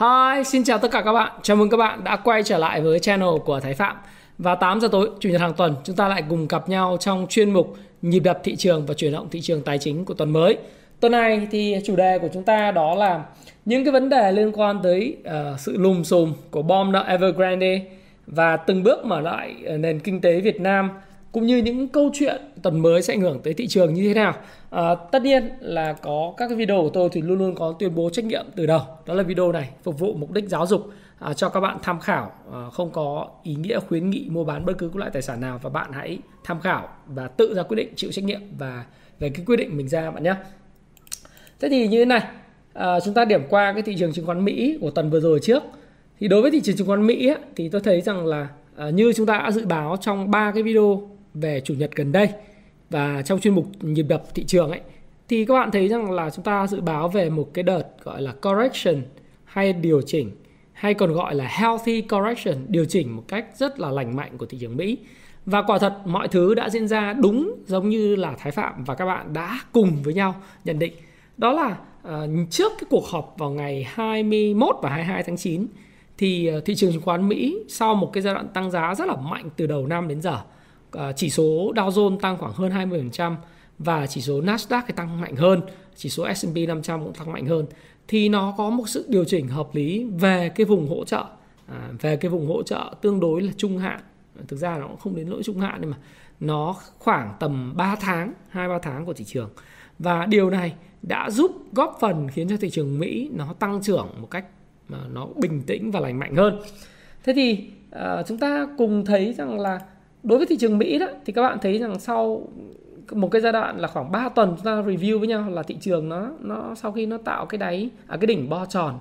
Hi, xin chào tất cả các bạn. Chào mừng các bạn đã quay trở lại với channel của Thái Phạm. Và 8 giờ tối, Chủ nhật hàng tuần, chúng ta lại cùng gặp nhau trong chuyên mục Nhịp đập thị trường và chuyển động thị trường tài chính của tuần mới. Tuần này thì chủ đề của chúng ta đó là những cái vấn đề liên quan tới uh, sự lùm xùm của bom nợ Evergrande và từng bước mở lại ờ, nền kinh tế Việt Nam cũng như những câu chuyện tuần mới sẽ ảnh hưởng tới thị trường như thế nào. À, tất nhiên là có các cái video của tôi thì luôn luôn có tuyên bố trách nhiệm từ đầu. Đó là video này phục vụ mục đích giáo dục à, cho các bạn tham khảo, à, không có ý nghĩa khuyến nghị mua bán bất cứ loại tài sản nào và bạn hãy tham khảo và tự ra quyết định chịu trách nhiệm và về cái quyết định mình ra bạn nhé. Thế thì như thế này, à, chúng ta điểm qua cái thị trường chứng khoán Mỹ của tuần vừa rồi trước. Thì đối với thị trường chứng khoán Mỹ ấy, thì tôi thấy rằng là à, như chúng ta đã dự báo trong ba cái video về chủ nhật gần đây. Và trong chuyên mục nhịp đập thị trường ấy thì các bạn thấy rằng là chúng ta dự báo về một cái đợt gọi là correction hay điều chỉnh hay còn gọi là healthy correction điều chỉnh một cách rất là lành mạnh của thị trường Mỹ. Và quả thật mọi thứ đã diễn ra đúng giống như là Thái Phạm và các bạn đã cùng với nhau nhận định. Đó là uh, trước cái cuộc họp vào ngày 21 và 22 tháng 9 thì ờ, thị trường chứng khoán Mỹ sau một cái giai đoạn tăng giá rất là mạnh từ đầu năm đến giờ À, chỉ số Dow Jones tăng khoảng hơn 20% và chỉ số Nasdaq thì tăng mạnh hơn, chỉ số S&P 500 cũng tăng mạnh hơn thì nó có một sự điều chỉnh hợp lý về cái vùng hỗ trợ. À, về cái vùng hỗ trợ tương đối là trung hạn. Thực ra nó cũng không đến lỗi trung hạn nhưng mà nó khoảng tầm 3 tháng 2 3 tháng của thị trường. Và điều này đã giúp góp phần khiến cho thị trường Mỹ nó tăng trưởng một cách mà nó bình tĩnh và lành mạnh hơn. Thế thì à, chúng ta cùng thấy rằng là đối với thị trường Mỹ đó thì các bạn thấy rằng sau một cái giai đoạn là khoảng 3 tuần chúng ta review với nhau là thị trường nó nó sau khi nó tạo cái đáy à, cái đỉnh bo tròn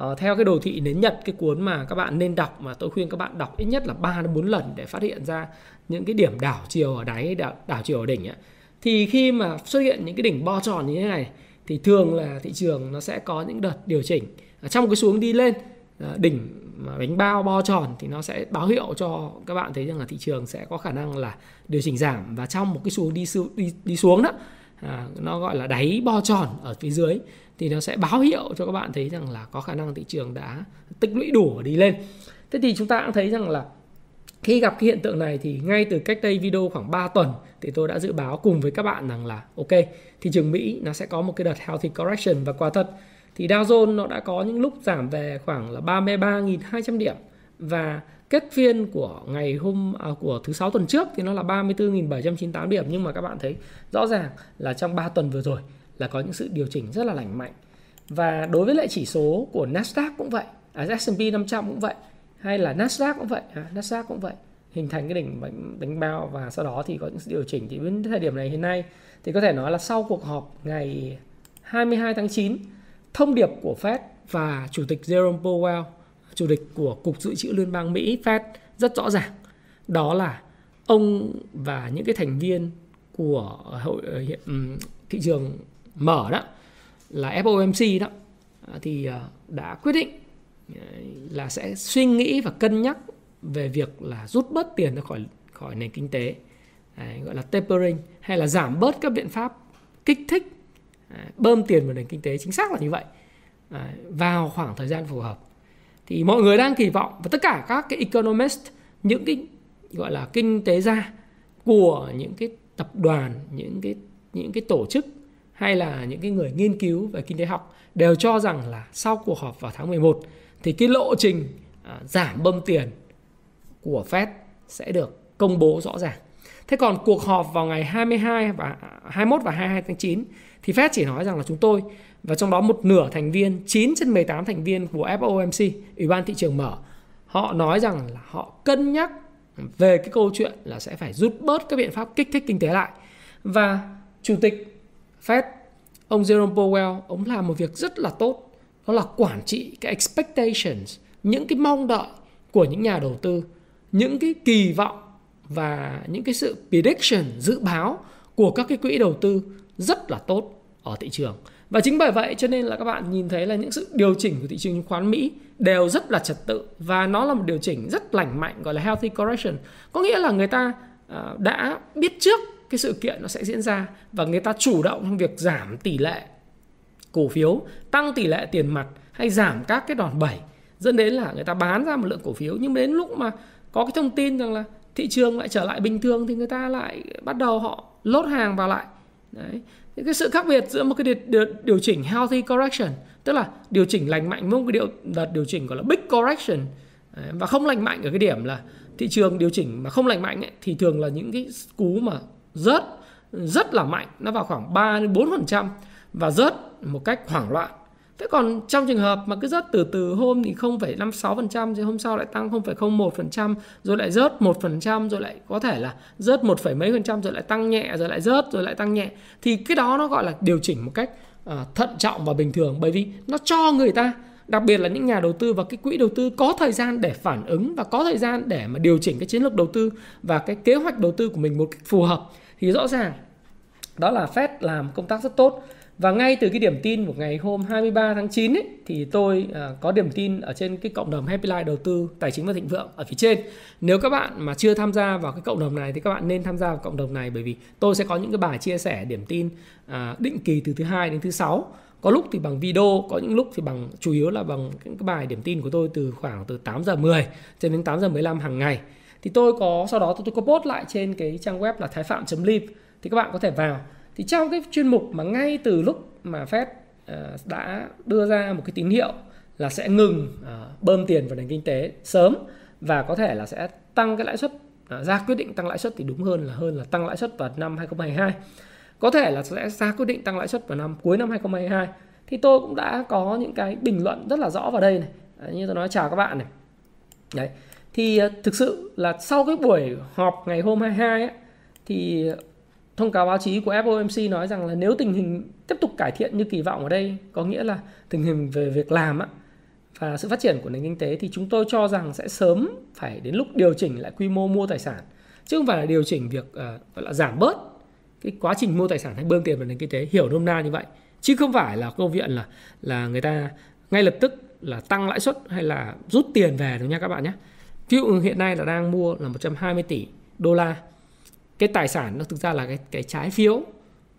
uh, theo cái đồ thị nến Nhật cái cuốn mà các bạn nên đọc mà tôi khuyên các bạn đọc ít nhất là 3 đến 4 lần để phát hiện ra những cái điểm đảo chiều ở đáy đảo, đảo chiều ở đỉnh ấy. thì khi mà xuất hiện những cái đỉnh bo tròn như thế này thì thường là thị trường nó sẽ có những đợt điều chỉnh trong cái xuống đi lên ờ, đỉnh bánh bao bo tròn thì nó sẽ báo hiệu cho các bạn thấy rằng là thị trường sẽ có khả năng là điều chỉnh giảm. Và trong một cái xuống đi đi, đi xuống đó à, nó gọi là đáy bo tròn ở phía dưới thì nó sẽ báo hiệu cho các bạn thấy rằng là có khả năng thị trường đã tích lũy đủ và đi lên. Thế thì chúng ta cũng thấy rằng là khi gặp cái hiện tượng này thì ngay từ cách đây video khoảng 3 tuần thì tôi đã dự báo cùng với các bạn rằng là ok thị trường Mỹ nó sẽ có một cái đợt healthy correction và quả thật thì Dow Jones nó đã có những lúc giảm về khoảng là 33.200 điểm. Và kết phiên của ngày hôm à, của thứ sáu tuần trước thì nó là 34.798 điểm. Nhưng mà các bạn thấy rõ ràng là trong 3 tuần vừa rồi là có những sự điều chỉnh rất là lành mạnh. Và đối với lại chỉ số của Nasdaq cũng vậy, à, S&P 500 cũng vậy hay là Nasdaq cũng vậy, à, Nasdaq cũng vậy hình thành cái đỉnh bánh, bao và sau đó thì có những sự điều chỉnh. Thì đến thời điểm này hiện nay thì có thể nói là sau cuộc họp ngày 22 tháng 9 thông điệp của Fed và chủ tịch Jerome Powell, chủ tịch của Cục Dự trữ Liên bang Mỹ Fed rất rõ ràng. Đó là ông và những cái thành viên của hội ờ, hiện thị trường mở đó là FOMC đó à, thì ờ, đã quyết định ờ, là sẽ suy nghĩ và cân nhắc về việc là rút bớt tiền ra khỏi khỏi nền kinh tế Đấy, gọi là tapering hay là giảm bớt các biện pháp kích thích À, bơm tiền vào nền kinh tế chính xác là như vậy à, vào khoảng thời gian phù hợp thì mọi người đang kỳ vọng và tất cả các cái economist những cái gọi là kinh tế gia của những cái tập đoàn những cái những cái tổ chức hay là những cái người nghiên cứu về kinh tế học đều cho rằng là sau cuộc họp vào tháng 11 thì cái lộ trình à, giảm bơm tiền của Fed sẽ được công bố rõ ràng. Thế còn cuộc họp vào ngày 22 và à, 21 và 22 tháng 9 thì Fed chỉ nói rằng là chúng tôi và trong đó một nửa thành viên 9 trên 18 thành viên của FOMC Ủy ban thị trường mở, họ nói rằng là họ cân nhắc về cái câu chuyện là sẽ phải rút bớt các biện pháp kích thích kinh tế lại. Và chủ tịch Fed, ông Jerome Powell, ông làm một việc rất là tốt, đó là quản trị cái expectations, những cái mong đợi của những nhà đầu tư, những cái kỳ vọng và những cái sự prediction, dự báo của các cái quỹ đầu tư rất là tốt ở thị trường. Và chính bởi vậy cho nên là các bạn nhìn thấy là những sự điều chỉnh của thị trường chứng khoán Mỹ đều rất là trật tự và nó là một điều chỉnh rất lành mạnh, gọi là healthy correction. Có nghĩa là người ta à, đã biết trước cái sự kiện nó sẽ diễn ra và người ta chủ động trong việc giảm tỷ lệ cổ phiếu, tăng tỷ lệ tiền mặt hay giảm các cái đòn bẩy. Dẫn đến là người ta bán ra một lượng cổ phiếu nhưng đến lúc mà có cái thông tin rằng là thị trường lại trở lại bình thường thì người ta lại bắt đầu họ lốt hàng vào lại. Đấy cái sự khác biệt giữa một cái điều, điều, điều chỉnh healthy correction tức là điều chỉnh lành mạnh với một cái điều đợt điều chỉnh gọi là big correction. Và không lành mạnh ở cái điểm là thị trường điều chỉnh mà không lành mạnh ấy, thì thường là những cái cú mà rớt rất là mạnh nó vào khoảng 3 đến 4% và rớt một cách hoảng loạn. Thế còn trong trường hợp mà cứ rớt từ từ hôm thì 0,56% rồi hôm sau lại tăng 0,01% rồi lại rớt 1% rồi lại có thể là rớt 1, mấy phần trăm rồi lại tăng nhẹ rồi lại rớt rồi lại tăng nhẹ thì cái đó nó gọi là điều chỉnh một cách uh, thận trọng và bình thường. Bởi vì nó cho người ta đặc biệt là những nhà đầu tư và cái quỹ đầu tư có thời gian để phản ứng và có thời gian để mà điều chỉnh cái chiến lược đầu tư và cái kế hoạch đầu tư của mình một cách phù hợp thì rõ ràng đó là Fed làm công tác rất tốt và ngay từ cái điểm tin của ngày hôm 23 tháng 9 ấy, thì tôi à, có điểm tin ở trên cái cộng đồng Happy Life đầu tư tài chính và thịnh vượng ở phía trên. Nếu các bạn mà chưa tham gia vào cái cộng đồng này thì các bạn nên tham gia vào cộng đồng này bởi vì tôi sẽ có những cái bài chia sẻ điểm tin à, định kỳ từ thứ hai đến thứ sáu. Có lúc thì bằng video, có những lúc thì bằng chủ yếu là bằng những cái bài điểm tin của tôi từ khoảng từ 8 giờ 10 cho đến 8 giờ 15 hàng ngày. Thì tôi có sau đó tôi, tôi có post lại trên cái trang web là thái phạm.live thì các bạn có thể vào thì trong cái chuyên mục mà ngay từ lúc mà Fed ờ, đã đưa ra một cái tín hiệu là sẽ ngừng ờ, bơm tiền vào nền kinh tế sớm và có thể là sẽ tăng cái lãi suất ờ, ra quyết định tăng lãi suất thì đúng hơn là hơn là tăng lãi suất vào năm 2022 có thể là sẽ ra quyết định tăng lãi suất vào năm cuối năm 2022 thì tôi cũng đã có những cái bình luận rất là rõ vào đây này. Đấy, như tôi nói chào các bạn này. Đấy thì thực sự là sau cái buổi họp ngày hôm 22 ấy, thì thông cáo báo chí của FOMC nói rằng là nếu tình hình tiếp tục cải thiện như kỳ vọng ở đây có nghĩa là tình hình về việc làm á, và sự phát triển của nền kinh tế thì chúng tôi cho rằng sẽ sớm phải đến lúc điều chỉnh lại quy mô mua tài sản chứ không phải là điều chỉnh việc uh, gọi là giảm bớt cái quá trình mua tài sản hay bơm tiền vào nền kinh tế hiểu nôm na như vậy. Chứ không phải là câu chuyện là là người ta ngay lập tức là tăng lãi suất hay là rút tiền về đâu nha các bạn nhé. Ví dụ hiện nay là đang mua là 120 tỷ đô la cái tài sản nó thực ra là cái cái trái phiếu.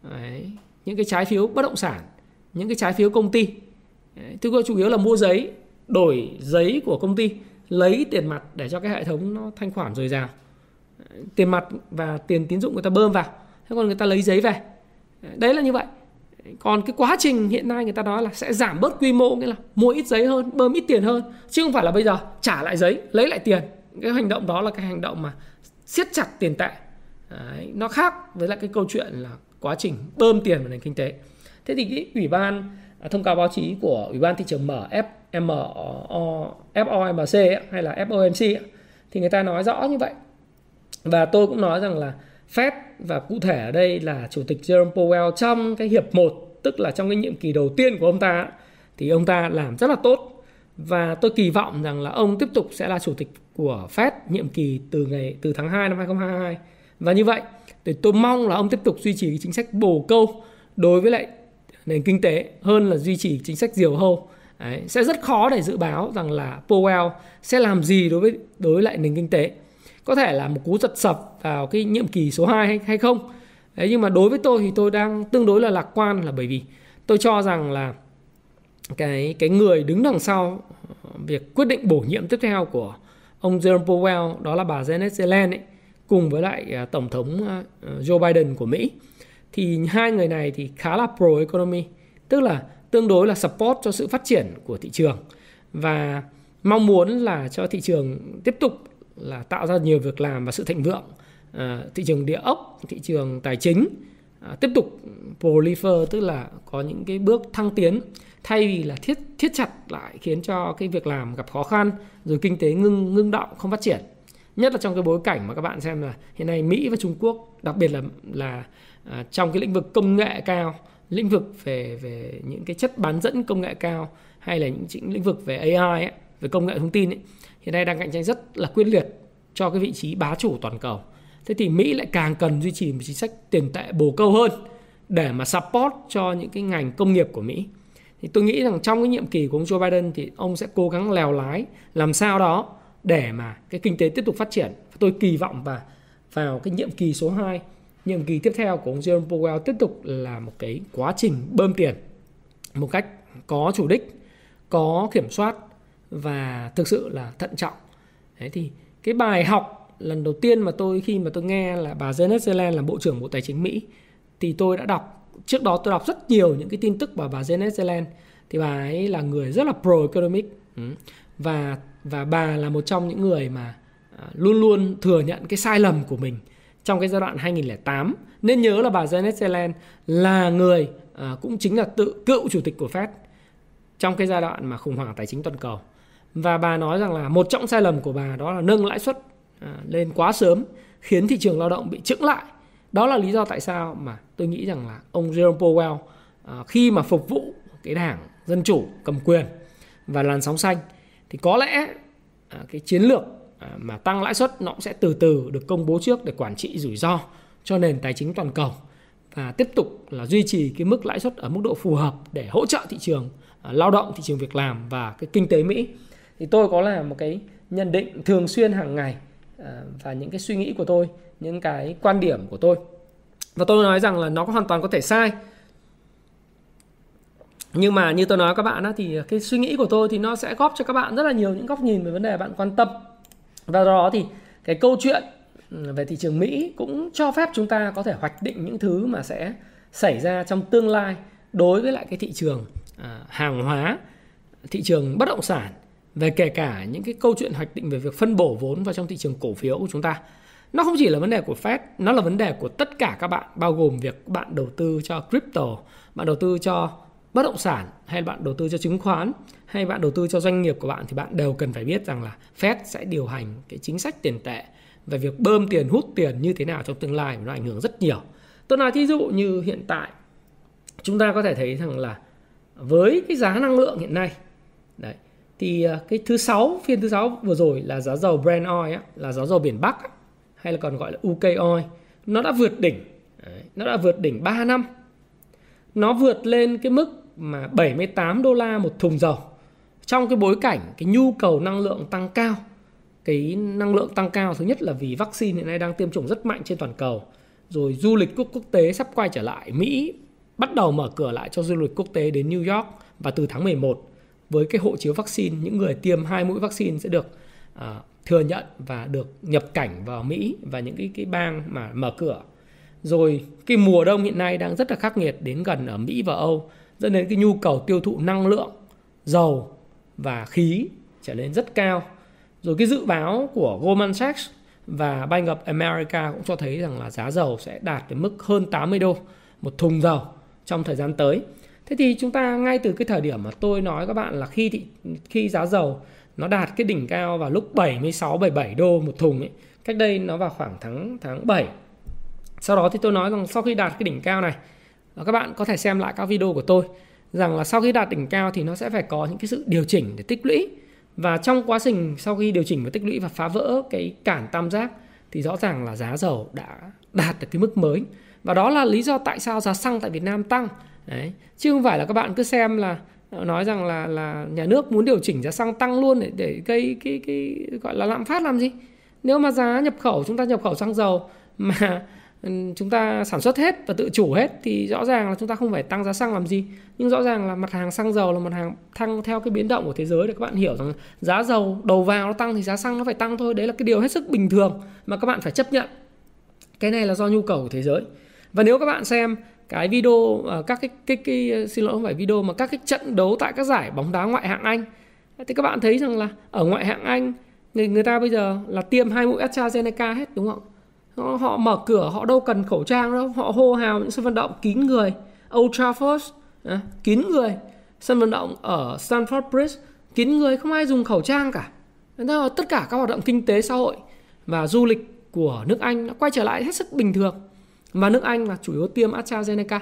Đấy. những cái trái phiếu bất động sản, những cái trái phiếu công ty. Đấy. tôi chủ yếu là mua giấy, đổi giấy của công ty, lấy tiền mặt để cho cái hệ thống nó thanh khoản dồi dào tiền mặt và tiền tín dụng người ta bơm vào, thế còn người ta lấy giấy về. Đấy là như vậy. Còn cái quá trình hiện nay người ta nói là sẽ giảm bớt quy mô, nghĩa là mua ít giấy hơn, bơm ít tiền hơn, chứ không phải là bây giờ trả lại giấy, lấy lại tiền. Cái hành động đó là cái hành động mà siết chặt tiền tệ. Đấy, nó khác với lại cái câu chuyện là quá trình bơm tiền vào nền kinh tế. Thế thì cái ủy ban à, thông cáo báo chí của ủy ban thị trường mở FMO, FOMC ấy, hay là FOMC ấy, thì người ta nói rõ như vậy. Và tôi cũng nói rằng là Fed và cụ thể ở đây là chủ tịch Jerome Powell trong cái hiệp 1 tức là trong cái nhiệm kỳ đầu tiên của ông ta thì ông ta làm rất là tốt. Và tôi kỳ vọng rằng là ông tiếp tục sẽ là chủ tịch của Fed nhiệm kỳ từ ngày từ tháng 2 năm 2022 và như vậy thì tôi mong là ông tiếp tục duy trì cái chính sách bổ câu đối với lại nền kinh tế hơn là duy trì chính sách diều hâu. Đấy, sẽ rất khó để dự báo rằng là Powell sẽ làm gì đối với đối với lại nền kinh tế. Có thể là một cú giật sập vào cái nhiệm kỳ số 2 hay, hay không. Đấy, nhưng mà đối với tôi thì tôi đang tương đối là lạc quan là bởi vì tôi cho rằng là cái cái người đứng đằng sau ờ, việc quyết định bổ nhiệm tiếp theo của ông Jerome Powell đó là bà Janet Yellen ấy cùng với lại à, tổng thống à, à, Joe Biden của Mỹ thì hai người này thì khá là pro economy tức là tương đối là support cho sự phát triển của thị trường và mong muốn là cho thị trường tiếp tục là tạo ra nhiều việc làm và sự thịnh vượng à, thị trường địa ốc thị trường tài chính tiếp tục prolifer tức là có những cái bước thăng tiến thay vì là thiết thiết chặt lại khiến cho cái việc làm gặp khó khăn rồi kinh tế ngưng ngưng động không phát triển nhất là trong cái bối cảnh mà các bạn xem là hiện nay Mỹ và Trung Quốc đặc biệt là là à, trong cái lĩnh vực công nghệ cao lĩnh vực về về những cái chất bán dẫn công nghệ cao hay là những lĩnh vực về AI ấy, về công nghệ thông tin ấy, hiện nay đang cạnh tranh rất là quyết liệt cho cái vị trí bá chủ toàn cầu. Thế thì Mỹ lại càng cần duy trì một chính sách tiền tệ bổ câu hơn để mà support cho những cái ngành công nghiệp của Mỹ. Thì tôi nghĩ rằng trong cái nhiệm kỳ của ông Joe Biden thì ông sẽ cố gắng lèo lái làm sao đó để mà cái kinh tế tiếp tục phát triển. Tôi kỳ vọng và vào cái nhiệm kỳ số 2, nhiệm kỳ tiếp theo của ông Jerome Powell tiếp tục là một cái quá trình bơm tiền một cách có chủ đích, có kiểm soát và thực sự là thận trọng. Đấy thì cái bài học lần đầu tiên mà tôi khi mà tôi nghe là bà Janet Yellen là Bộ trưởng Bộ Tài chính Mỹ thì tôi đã đọc trước đó tôi đọc rất nhiều những cái tin tức của bà Janet Yellen thì bà ấy là người rất là pro economic ừ. và và bà là một trong những người mà à, luôn luôn thừa nhận cái sai lầm của mình trong cái giai đoạn 2008 nên nhớ là bà Janet Yellen là người à, cũng chính là tự cựu chủ tịch của Fed trong cái giai đoạn mà khủng hoảng tài chính toàn cầu. Và bà nói rằng là một trong sai lầm của bà đó là nâng lãi suất à, lên quá sớm khiến thị trường lao động bị chững lại. Đó là lý do tại sao mà tôi nghĩ rằng là ông Jerome Powell à, khi mà phục vụ cái đảng dân chủ cầm quyền và làn sóng xanh thì có lẽ à, cái chiến lược à, mà tăng lãi suất nó cũng sẽ từ từ được công bố trước để quản trị rủi ro cho nền tài chính toàn cầu và tiếp tục là duy trì cái mức lãi suất ở mức độ phù hợp để hỗ trợ thị trường à, lao động, thị trường việc làm và cái kinh tế Mỹ. Thì tôi có là một cái nhận định thường xuyên hàng ngày và những cái suy nghĩ của tôi những cái quan điểm của tôi và tôi nói rằng là nó hoàn toàn có thể sai nhưng mà như tôi nói các bạn á, thì cái suy nghĩ của tôi thì nó sẽ góp cho các bạn rất là nhiều những góc nhìn về vấn đề bạn quan tâm. Và do đó thì cái câu chuyện ừ, về thị trường Mỹ cũng cho phép chúng ta có thể hoạch định những thứ mà sẽ xảy ra trong tương lai đối với lại cái thị trường à, hàng hóa thị trường bất động sản về kể cả những cái câu chuyện hoạch định về việc phân bổ vốn vào trong thị trường cổ phiếu của chúng ta. Nó không chỉ là vấn đề của Fed, nó là vấn đề của tất cả các bạn, bao gồm việc bạn đầu tư cho crypto, bạn đầu tư cho bất động sản hay bạn đầu tư cho chứng khoán hay bạn đầu tư cho doanh nghiệp của bạn thì bạn đều cần phải biết rằng là Fed sẽ điều hành cái chính sách tiền tệ về việc bơm tiền hút tiền như thế nào trong tương lai nó ảnh hưởng rất nhiều. Tôi nói thí dụ như hiện tại chúng ta có thể thấy rằng là với cái giá năng lượng hiện nay đấy thì à, cái thứ sáu phiên thứ sáu vừa rồi là giá dầu Brent oil á, là giá dầu biển Bắc á, hay là còn gọi là UK Oil nó đã vượt đỉnh Đấy, nó đã vượt đỉnh 3 năm nó vượt lên cái mức mà 78 đô la một thùng dầu. Trong cái bối cảnh cái nhu cầu năng lượng tăng cao cái năng lượng tăng cao thứ nhất là vì vaccine hiện nay đang tiêm chủng rất mạnh trên toàn cầu. Rồi du lịch quốc quốc tế sắp quay trở lại Mỹ bắt đầu mở cửa lại cho du lịch quốc tế đến New York và từ tháng 11 với cái hộ chiếu vaccine những người tiêm hai mũi vaccine sẽ được uh, thừa nhận và được nhập cảnh vào Mỹ và những cái cái bang mà mở cửa. Rồi cái mùa đông hiện nay đang rất là khắc nghiệt đến gần ở Mỹ và Âu dẫn đến cái nhu cầu tiêu thụ năng lượng, dầu và khí trở nên rất cao. Rồi cái dự báo của Goldman Sachs và Bank of America cũng cho thấy rằng là giá dầu sẽ đạt đến mức hơn 80 đô một thùng dầu trong thời gian tới. Thế thì chúng ta ngay từ cái thời điểm mà tôi nói các bạn là khi thị, khi giá dầu nó đạt cái đỉnh cao vào lúc 76 77 đô một thùng ấy. Cách đây nó vào khoảng tháng tháng 7. Sau đó thì tôi nói rằng sau khi đạt cái đỉnh cao này các bạn có thể xem lại các video của tôi rằng là sau khi đạt đỉnh cao thì nó sẽ phải có những cái sự điều chỉnh để tích lũy. Và trong quá trình sau khi điều chỉnh và tích lũy và phá vỡ cái cản tam giác thì rõ ràng là giá dầu đã đạt được cái mức mới. Và đó là lý do tại sao giá xăng tại Việt Nam tăng. Đấy, chứ không phải là các bạn cứ xem là ờ, nói rằng là là nhà nước muốn điều chỉnh giá xăng tăng luôn để để gây cái cái, gọi là lạm phát làm gì? Nếu mà giá nhập khẩu, chúng ta nhập khẩu xăng dầu mà chúng ta sản xuất hết và tự chủ hết thì rõ ràng là chúng ta không phải tăng giá xăng làm gì. Nhưng rõ ràng là mặt hàng xăng dầu là mặt hàng tăng theo cái biến động của thế giới để các bạn hiểu rằng giá dầu đầu vào nó tăng thì giá xăng nó phải tăng thôi. Đấy là cái điều hết sức bình thường mà các bạn phải chấp nhận. Cái này là do nhu cầu của thế giới. Và nếu các bạn xem cái video à, các cái, cái cái xin lỗi không phải video mà các cái trận đấu tại các giải bóng đá ngoại hạng Anh thì các bạn thấy rằng là ở ngoại hạng Anh người người ta bây giờ là tiêm hai mũi AstraZeneca hết đúng không? Họ, mở cửa họ đâu cần khẩu trang đâu, họ hô hào những sân vận động kín người, Old Trafford à, kín người, sân vận động ở Stamford Bridge kín người không ai dùng khẩu trang cả. Nên tất cả các hoạt động kinh tế xã hội và du lịch của nước Anh nó quay trở lại hết sức bình thường. Và nước Anh là chủ yếu tiêm AstraZeneca.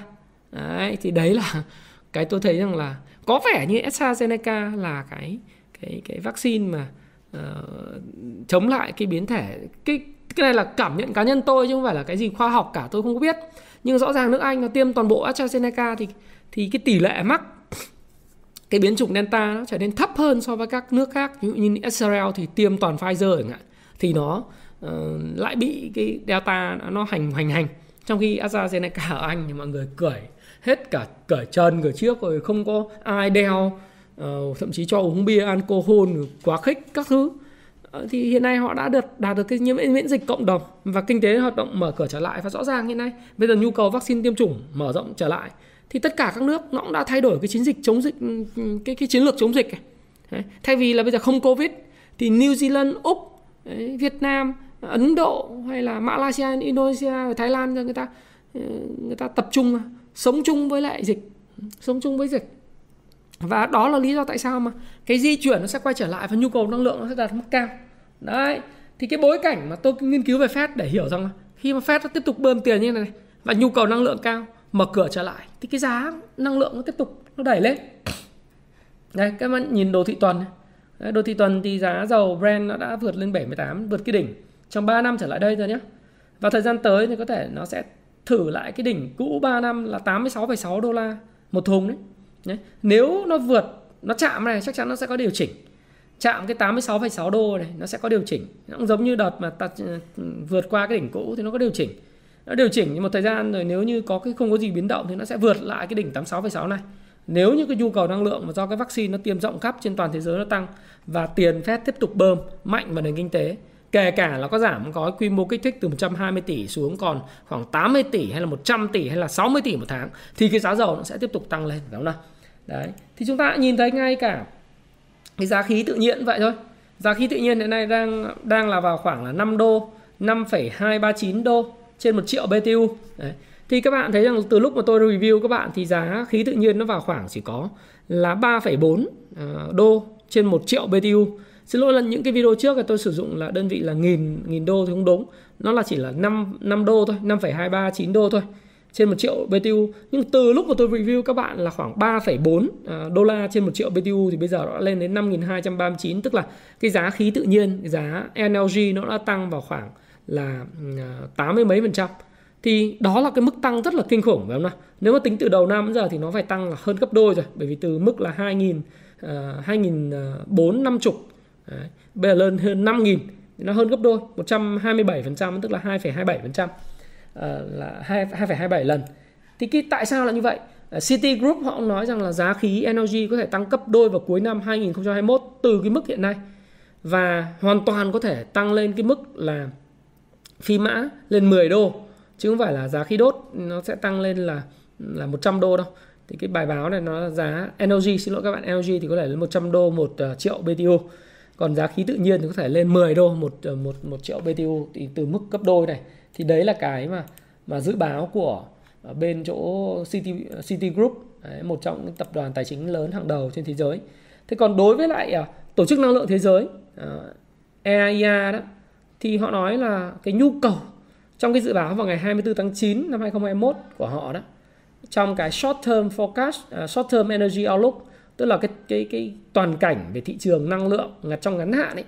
Đấy thì đấy là cái tôi thấy rằng là có vẻ như AstraZeneca là cái cái cái vaccine mà uh, chống lại cái biến thể cái cái này là cảm nhận cá nhân tôi chứ không phải là cái gì khoa học cả tôi không có biết. Nhưng rõ ràng nước Anh nó tiêm toàn bộ AstraZeneca thì thì cái tỷ lệ mắc cái biến chủng Delta nó trở nên thấp hơn so với các nước khác. Ví dụ như Israel thì tiêm toàn Pfizer chẳng hạn thì nó uh, lại bị cái Delta nó hành hành hành. Trong khi AstraZeneca ở Anh thì mọi người cười hết cả cởi chân cởi trước rồi không có ai đeo uh, thậm chí cho uống bia alcohol quá khích các thứ. Ờ, thì hiện nay họ đã được đạt được cái nhiễm miễn dịch cộng đồng và kinh tế hoạt động mở cửa trở lại và rõ ràng hiện nay bây giờ nhu cầu vaccine tiêm chủng mở rộng trở lại thì tất cả các nước nó cũng đã thay đổi cái chiến dịch chống dịch cái cái chiến lược chống dịch Đấy. thay vì là bây giờ không covid thì New Zealand úc Đấy, Việt Nam Ấn Độ hay là Malaysia Indonesia Thái Lan người ta ờ, người ta tập trung sống chung với lại dịch sống chung với dịch và đó là lý do tại sao mà cái di chuyển nó sẽ quay trở lại và nhu cầu năng lượng nó sẽ đạt mức cao đấy thì cái bối cảnh mà tôi nghiên cứu về Fed để hiểu rằng khi mà Fed nó tiếp tục bơm tiền như này và nhu cầu năng lượng cao mở cửa trở lại thì cái giá năng lượng nó tiếp tục nó đẩy lên đây các bạn nhìn đồ thị tuần Đấy, đồ thị tuần thì giá dầu Brent nó đã vượt lên 78 vượt cái đỉnh trong 3 năm trở lại đây rồi nhé và thời gian tới thì có thể nó sẽ thử lại cái đỉnh cũ 3 năm là 86,6 đô la một thùng đấy. đấy. Nếu nó vượt, nó chạm này chắc chắn nó sẽ có điều chỉnh. Chạm cái 86,6 đô này nó sẽ có điều chỉnh. Nó cũng giống như đợt mà ta ừ, vượt qua cái đỉnh cũ thì nó có điều chỉnh. Nó điều chỉnh một thời gian rồi nếu như có cái không có gì biến động thì nó sẽ vượt lại cái đỉnh 86,6 này. Nếu như cái nhu cầu năng lượng mà do cái vaccine nó tiêm rộng khắp trên toàn thế giới nó tăng và tiền phép tiếp tục bơm mạnh vào nền kinh tế kể cả là có giảm có quy mô kích thích từ 120 tỷ xuống còn khoảng 80 tỷ hay là 100 tỷ hay là 60 tỷ một tháng thì cái giá dầu nó sẽ tiếp tục tăng lên phải không nào đấy thì chúng ta nhìn thấy ngay cả cái giá khí tự nhiên vậy thôi. Giá khí tự nhiên hiện nay đang đang là vào khoảng là 5 đô 5,239 đô trên 1 triệu BTU đấy. thì các bạn thấy rằng từ lúc mà tôi review các bạn thì giá khí tự nhiên nó vào khoảng chỉ có là 3,4 à, đô trên 1 triệu BTU xin lỗi là những cái video trước là tôi sử dụng là đơn vị là nghìn nghìn đô thì không đúng. Nó là chỉ là 5 5 đô thôi 5,239 đô thôi trên 1 triệu BTU nhưng từ lúc mà tôi review các bạn là khoảng 3,4 à, đô la trên 1 triệu BTU thì bây giờ nó đã lên đến 5.239 tức là cái giá khí tự nhiên giá energy nó đã tăng vào khoảng là à, 80 mấy phần trăm. Thì đó là cái mức tăng rất là kinh khủng phải không nào? Nếu mà tính từ đầu năm đến giờ thì nó phải tăng là hơn gấp đôi rồi bởi vì từ mức là 2.000 uh, 2.450 Bây giờ lên hơn 5.000 nó hơn gấp đôi 127% tức là 2,27% Ờ, là 2, 2,27 lần. Thì cái tại sao là như vậy? Ờ, City Group họ nói rằng là giá khí energy có thể tăng cấp đôi vào cuối năm 2021 từ cái mức hiện nay. Và hoàn toàn có thể tăng lên cái mức là phi mã lên 10 đô chứ không phải là giá khí đốt nó sẽ tăng lên là là 100 đô đâu. Thì cái bài báo này nó là giá energy xin lỗi các bạn energy thì có thể lên 100 đô một ờ, triệu BTU còn giá khí tự nhiên thì có thể lên 10 đô một ờ, một một triệu BTU thì từ mức cấp đôi này thì đấy là cái mà mà dự báo của ờ, bên chỗ City City Group đấy, một trong những tập đoàn tài chính lớn hàng đầu trên thế giới. Thế còn đối với lại ờ, tổ chức năng lượng thế giới ờ, EIA đó thì họ nói là cái nhu cầu trong cái dự báo vào ngày 24 tháng 9 năm 2021 của họ đó trong cái short term forecast uh, short term energy outlook tức là cái cái cái toàn cảnh về thị trường năng lượng là trong ngắn hạn ấy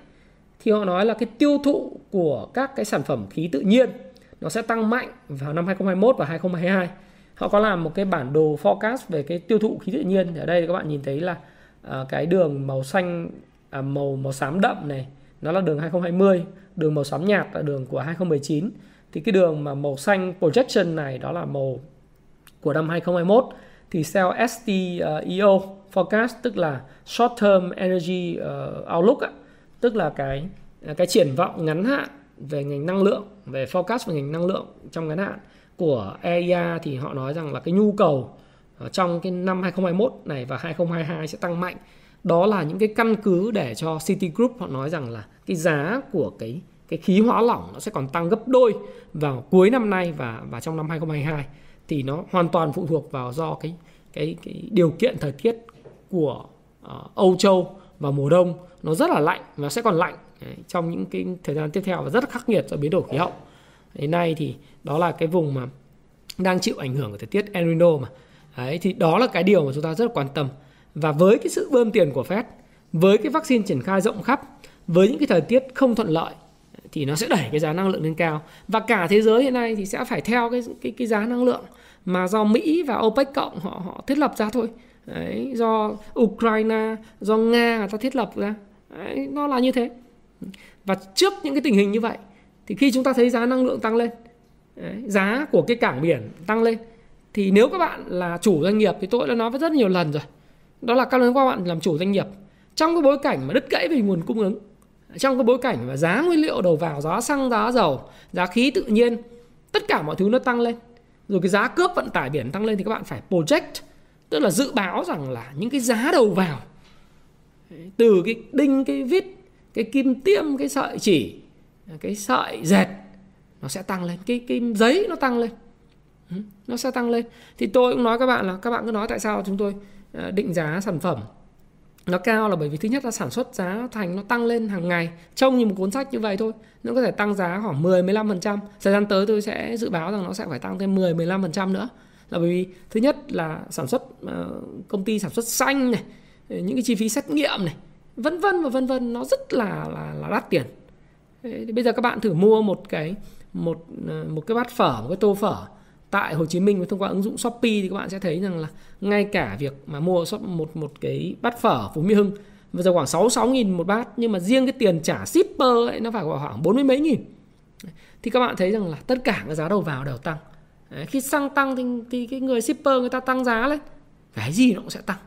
thì họ nói là cái tiêu thụ của các cái sản phẩm khí tự nhiên nó sẽ tăng mạnh vào năm 2021 và 2022. Họ có làm một cái bản đồ forecast về cái tiêu thụ khí tự nhiên. Ở đây các bạn nhìn thấy là à, cái đường màu xanh à, màu màu xám đậm này nó là đường 2020, đường màu xám nhạt là đường của 2019. Thì cái đường mà màu xanh projection này đó là màu của năm 2021 thì theo STEO forecast tức là short term energy uh, outlook tức là cái à, cái triển vọng ngắn hạn về ngành năng lượng, về forecast về ngành năng lượng trong ngắn hạn của EIA thì họ nói rằng là cái nhu cầu ờ, trong cái năm 2021 này và 2022 sẽ tăng mạnh. Đó là những cái căn cứ để cho Citigroup họ nói rằng là cái giá của cái cái khí hóa lỏng nó sẽ còn tăng gấp đôi vào cuối năm nay và và trong năm 2022 thì nó hoàn toàn phụ thuộc vào do cái cái cái điều kiện thời tiết của uh, Âu Châu vào mùa đông nó rất là lạnh và sẽ còn lạnh Đấy, trong những cái thời gian tiếp theo và rất khắc nghiệt do biến đổi khí hậu. Đến nay thì đó là cái vùng mà đang chịu ảnh hưởng của thời tiết El Nino mà Đấy, thì đó là cái điều mà chúng ta rất là quan tâm. Và với cái sự bơm tiền của Fed, với cái vaccine triển khai rộng khắp, với những cái thời tiết không thuận lợi thì nó sẽ đẩy cái giá năng lượng lên cao và cả thế giới hiện nay thì sẽ phải theo cái cái cái giá năng lượng mà do Mỹ và OPEC cộng họ họ thiết lập ra thôi. Đấy, do Ukraine, do Nga người ta thiết lập ra. Đấy, nó là như thế. Và trước những cái tình hình như vậy thì khi chúng ta thấy giá năng lượng tăng lên, đấy, giá của cái cảng biển tăng lên thì nếu các bạn là chủ doanh nghiệp thì tôi đã nói với rất nhiều lần rồi. Đó là các bạn làm chủ doanh nghiệp trong cái bối cảnh mà đứt gãy về nguồn cung ứng trong cái bối cảnh mà giá nguyên liệu đầu vào giá xăng giá dầu giá khí tự nhiên tất cả mọi thứ nó tăng lên rồi cái giá cước vận tải biển tăng lên thì các bạn phải project tức là dự báo rằng là những cái giá đầu vào từ cái đinh cái vít cái kim tiêm, cái sợi chỉ, cái sợi dệt, nó sẽ tăng lên. Cái cái giấy nó tăng lên. Nó sẽ tăng lên. Thì tôi cũng nói các bạn là, các bạn cứ nói tại sao chúng tôi ờ, định giá sản phẩm. Nó cao là bởi vì thứ nhất là sản xuất giá thành nó tăng lên hàng ngày, trông như một cuốn sách như vậy thôi. Nó có thể tăng giá khoảng 10 15% thời gian tới tôi sẽ dự báo rằng nó sẽ phải tăng thêm 10 15% nữa. Là bởi vì thứ nhất là sản xuất ờ, công ty sản xuất xanh này, những cái chi phí xét nghiệm này vân vân và vân vân nó rất là là là đắt tiền. Thì bây giờ các bạn thử mua một cái một ờ, một cái bát phở một cái tô phở tại Hồ Chí Minh thông qua ứng dụng Shopee thì các bạn sẽ thấy rằng là ngay cả việc mà mua một một cái bát phở Phú Mỹ Hưng bây giờ khoảng 66 nghìn một bát nhưng mà riêng cái tiền trả shipper ấy nó phải khoảng 40 mấy nghìn. Thì các bạn thấy rằng là tất cả cái giá đầu vào đều tăng. Đấy, khi xăng tăng thì, thì cái người shipper người ta tăng giá lên. Cái gì nó cũng sẽ tăng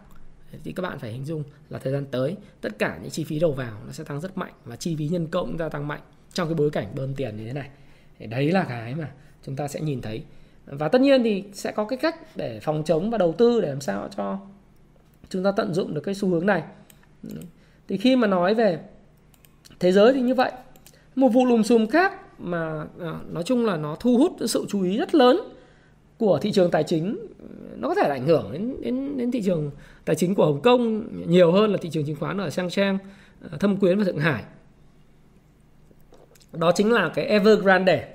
thì các bạn phải hình dung là thời gian tới, tất cả những chi phí đầu vào nó sẽ tăng rất mạnh và chi phí nhân công gia tăng mạnh trong cái bối cảnh bơm tiền như thế này. Đấy là cái mà chúng ta sẽ nhìn thấy. Và tất nhiên thì sẽ có cái cách để phòng chống và đầu tư để làm sao cho chúng ta tận dụng được cái xu hướng này. Thì khi mà nói về thế giới thì như vậy. Một vụ lùm xùm khác mà à, nói chung là nó thu hút sự chú ý rất lớn của thị trường tài chính nó có thể ảnh hưởng đến đến đến thị trường tài chính của Hồng Kông nhiều hơn là thị trường chứng khoán ở Sang Trang, ờ, Thâm Quyến và Thượng Hải. Đó chính là cái Evergrande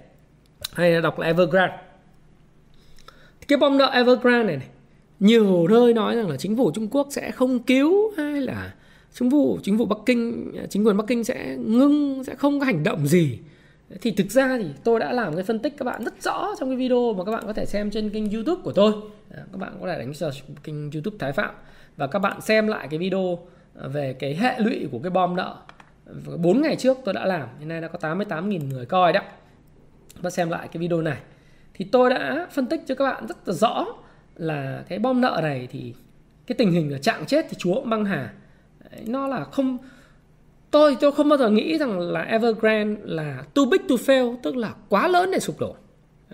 hay là đọc là Evergrande cái bom nợ Evergrande này, này nhiều nơi nói rằng là chính phủ Trung Quốc sẽ không cứu hay là chính phủ chính phủ Bắc Kinh chính quyền Bắc Kinh sẽ ngưng sẽ không có hành động gì thì thực ra thì tôi đã làm cái phân tích các bạn rất rõ trong cái video mà các bạn có thể xem trên kênh YouTube của tôi. Các bạn có thể đánh search kênh YouTube Thái Phạm và các bạn xem lại cái video à, về cái hệ lụy của cái bom nợ. 4 ngày trước tôi đã làm, hiện nay đã có 88.000 người coi đó. Và xem lại cái video này. Thì tôi đã phân tích cho các bạn rất là rõ là cái bom nợ này thì cái tình hình ở trạng chết thì chúa cũng băng hà. Nó là không tôi tôi không bao giờ nghĩ rằng là Evergrande là too big to fail, tức là quá lớn để sụp đổ.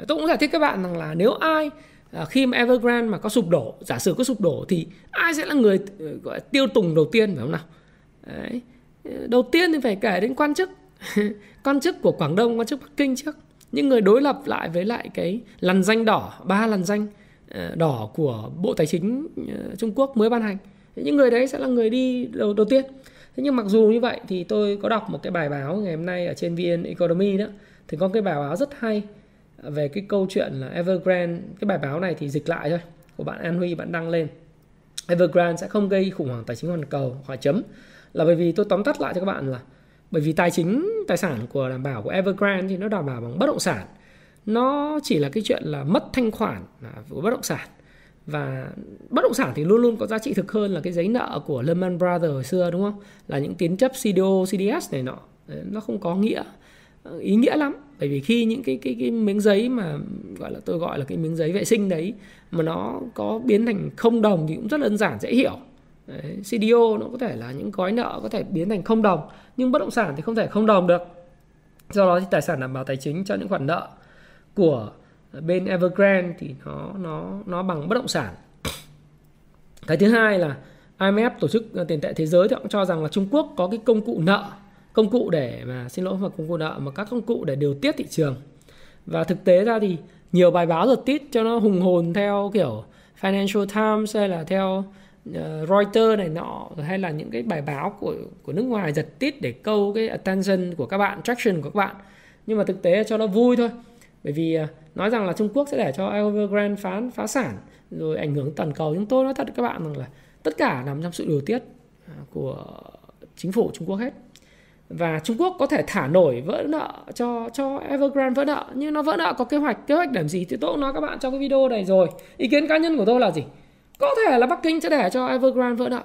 Tôi cũng giải thích các bạn rằng là nếu ai à, khi mà Evergrande mà có sụp đổ, giả sử có sụp đổ thì ai sẽ là người ờ, gọi là tiêu tùng đầu tiên, phải không nào? Đấy. đầu tiên thì phải kể đến quan chức. Quan chức của Quảng Đông, quan chức Bắc Kinh trước. Những người đối lập lại với lại cái lằn danh đỏ, ba lằn danh ờ, đỏ của bộ tài chính ờ, Trung Quốc mới ban hành. Những người đấy sẽ là người đi đầu đầu tiên thế nhưng mặc dù như vậy thì tôi có đọc một cái bài báo ngày hôm nay ở trên vn economy đó, thì có cái bài báo rất hay về cái câu chuyện là Evergrande. Cái bài báo này thì dịch lại thôi, của bạn An Huy, bạn đăng lên. Evergrande sẽ không gây khủng hoảng tài chính toàn cầu hỏi chấm. Là bởi vì tôi tóm tắt lại cho các bạn là, bởi vì tài chính, tài sản của đảm bảo của Evergrande thì nó đảm bảo bằng bất động sản. Nó chỉ là cái chuyện là mất thanh khoản của bất động sản và bất động sản thì luôn luôn có giá trị thực hơn là cái giấy nợ của Lehman Brothers hồi xưa đúng không? Là những tín chấp CDO, CDS này nọ. Nó không có nghĩa ý nghĩa lắm. Bởi vì khi những cái cái cái miếng giấy mà gọi là tôi gọi là cái miếng giấy vệ sinh đấy mà nó có biến thành không đồng thì cũng rất đơn giản dễ hiểu. Đấy, CDO nó có thể là những gói nợ có thể biến thành không đồng nhưng bất động sản thì không thể không đồng được. Do đó thì tài sản đảm bảo tài chính cho những khoản nợ của bên Evergrande thì nó nó nó bằng bất động sản cái thứ hai là IMF tổ chức ờ, tiền tệ thế giới thì cũng cho rằng là Trung Quốc có cái công cụ nợ công cụ để mà xin lỗi mà công cụ nợ mà các công cụ để điều tiết thị trường và thực tế ra thì nhiều bài báo giật tít cho nó hùng hồn theo kiểu Financial Times hay là theo uh, Reuters này nọ hay là những cái bài báo của của nước ngoài giật tít để câu cái attention của các bạn, traction của các bạn. Nhưng mà thực tế cho nó vui thôi bởi vì à, nói rằng là Trung Quốc sẽ để cho Evergrande phá phá sản rồi ảnh hưởng toàn cầu. Nhưng tôi nói thật các bạn rằng là tất cả nằm trong sự điều tiết à, của chính phủ Trung Quốc hết. Và Trung Quốc có thể thả nổi vỡ nợ cho cho Evergrande vỡ nợ nhưng nó vỡ nợ có kế hoạch. Kế hoạch làm gì thì tôi cũng nói các bạn trong cái video này rồi. Ý kiến cá nhân của tôi là gì? Có thể là Bắc Kinh sẽ để cho Evergrande vỡ nợ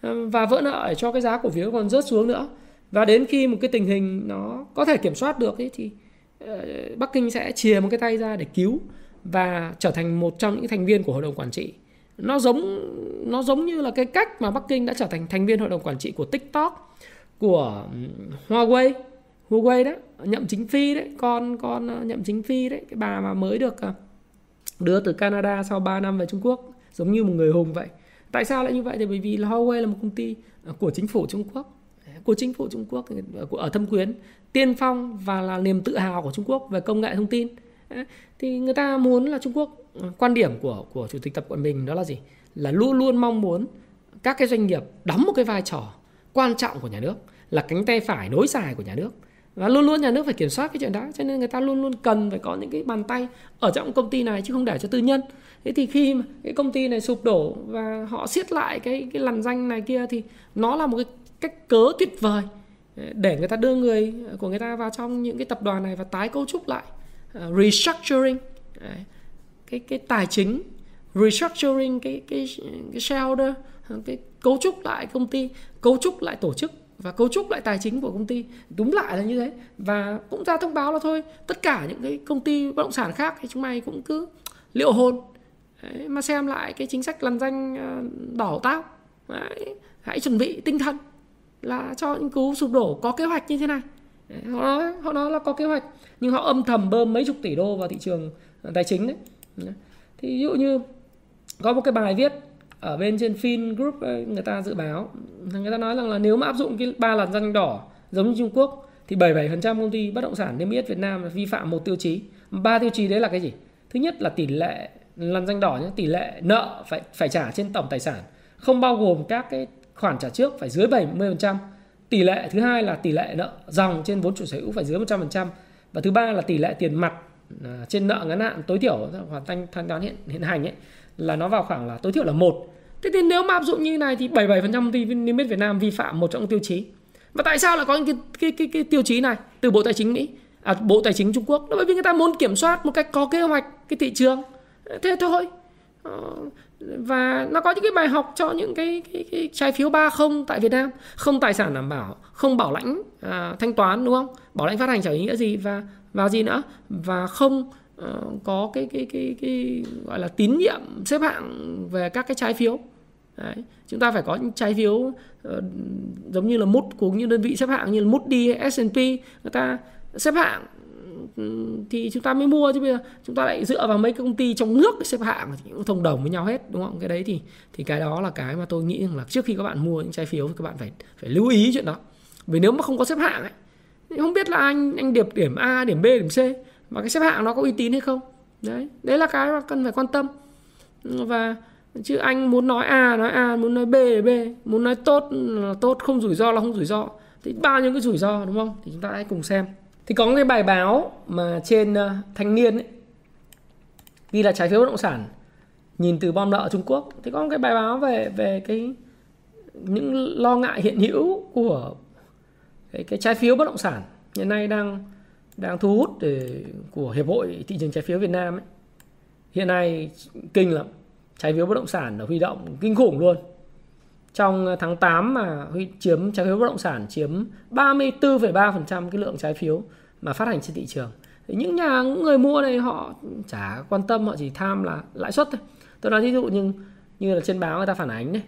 à, và vỡ nợ để cho cái giá cổ phiếu còn rớt xuống nữa. Và đến khi một cái tình hình nó có thể kiểm soát được ấy, thì Ờ, Bắc Kinh sẽ chìa một cái tay ra để cứu và trở thành một trong những thành viên của hội đồng quản trị. Nó giống nó giống như là cái cách mà Bắc Kinh đã trở thành thành viên hội đồng quản trị của TikTok, của Huawei. Huawei đấy, nhậm chính phi đấy, con con ờ, nhậm chính phi đấy, cái bà mà mới được ờ, đưa từ Canada sau 3 năm về Trung Quốc, giống như một người hùng vậy. Tại sao lại như vậy? Thì bởi vì là Huawei là một công ty của chính phủ Trung Quốc của chính phủ Trung Quốc ở thâm quyến, tiên phong và là niềm tự hào của Trung Quốc về công nghệ thông tin. Thì người ta muốn là Trung Quốc, quan điểm của của chủ tịch tập cận bình đó là gì? Là luôn luôn mong muốn các cái doanh nghiệp đóng một cái vai trò quan trọng của nhà nước, là cánh tay phải nối dài của nhà nước. Và luôn luôn nhà nước phải kiểm soát cái chuyện đó, cho nên người ta luôn luôn cần phải có những cái bàn tay ở trong công ty này, chứ không để cho tư nhân. Thế thì khi mà cái công ty này sụp đổ và họ siết lại cái cái lằn danh này kia, thì nó là một cái cách cớ tuyệt vời ờ, để người ta đưa người ờ, của người ta vào trong những cái tập đoàn này và tái cấu trúc lại uh, restructuring cái cái tài chính restructuring cái cái cái shareholder cái cấu trúc lại công ty cấu trúc lại tổ chức và cấu trúc lại tài chính của công ty. Đúng lại là như thế và cũng ra thông báo là thôi tất cả những cái công ty bất động sản khác thì chúng mày cũng cứ liệu hồn Đấy, mà xem lại cái chính sách lằn danh đỏ tao Đấy, hãy chuẩn bị tinh thần là cho nghiên cứu sụp đổ có kế hoạch như thế này. Đấy, họ nói họ nói là có kế hoạch nhưng họ âm thầm bơm mấy chục tỷ đô vào thị trường ờ, tài chính đấy. Thì ví dụ như có một cái bài viết ở bên trên Fin Group người ta dự báo người ta nói rằng là nếu mà áp dụng cái ba làn danh đỏ giống như Trung Quốc thì 77% công ty bất động sản niêm yết Việt Nam vi phạm một tiêu chí. Ba tiêu chí đấy là cái gì? Thứ nhất là tỷ lệ làn danh đỏ nhé tỷ lệ nợ phải phải trả trên tổng tài sản. Không bao gồm các cái khoản trả trước phải dưới 70%. Tỷ lệ thứ hai là tỷ lệ nợ dòng trên vốn chủ sở hữu phải dưới 100% và thứ ba là tỷ lệ tiền mặt à, trên nợ ngắn hạn tối thiểu hoàn thành thanh toán hiện hiện hành ấy là nó vào khoảng là tối thiểu là một. Thế thì nếu mà áp dụng như này thì 77% công ty niêm yết Việt Nam vi phạm một trong những tiêu chí. Và tại sao lại có những cái, cái, cái, cái tiêu chí này từ Bộ Tài chính Mỹ, à, Bộ Tài chính Trung Quốc? Đó bởi vì người ta muốn kiểm soát một cách có kế hoạch cái thị trường. Thế thôi. Ờ, và nó có những cái bài học cho những cái, cái, cái trái phiếu ba không tại Việt Nam. Không tài sản đảm bảo không bảo lãnh à, thanh toán đúng không? Bảo lãnh phát hành chẳng ý nghĩa gì và và gì nữa? Và không uh, có cái, cái cái cái gọi là tín nhiệm xếp hạng về các cái trái phiếu. Đấy. chúng ta phải có những trái phiếu uh, giống như là mút của những đơn vị xếp hạng như là Moody S&P người ta xếp hạng thì chúng ta mới mua chứ bây giờ. Chúng ta lại dựa vào mấy công ty trong nước xếp hạng, thì cũng thông đồng với nhau hết, đúng không? Cái đấy thì thì cái đó là cái mà tôi nghĩ rằng là trước khi các bạn mua những trái phiếu thì các bạn phải phải lưu ý chuyện đó. Vì nếu mà không có xếp hạng ấy, thì không biết là anh anh điệp điểm A, điểm B, điểm C, mà cái xếp hạng nó có uy tín hay không? Đấy đấy là cái mà cần phải quan tâm. Và chứ anh muốn nói A nói A, muốn nói B B, muốn nói tốt là tốt, không rủi ro là không rủi ro. Thì bao nhiêu cái rủi ro, đúng không? Thì chúng ta hãy cùng xem thì có cái bài báo mà trên uh, thanh niên ấy, ghi là trái phiếu bất động sản nhìn từ bom nợ Trung Quốc thì có một cái bài báo về về cái những lo ngại hiện hữu của cái, cái trái phiếu bất động sản hiện nay đang đang thu hút để của hiệp hội thị trường trái phiếu Việt Nam ấy. hiện nay kinh lắm trái phiếu bất động sản là huy động kinh khủng luôn trong ờ, tháng 8 mà huy chiếm trái phiếu bất động sản chiếm 34,3% cái lượng trái phiếu mà phát hành trên thị trường. Thì những nhà những người mua này họ chả quan tâm họ chỉ tham là lãi suất thôi. Tôi nói ví dụ nhưng như là trên báo người ta phản ánh này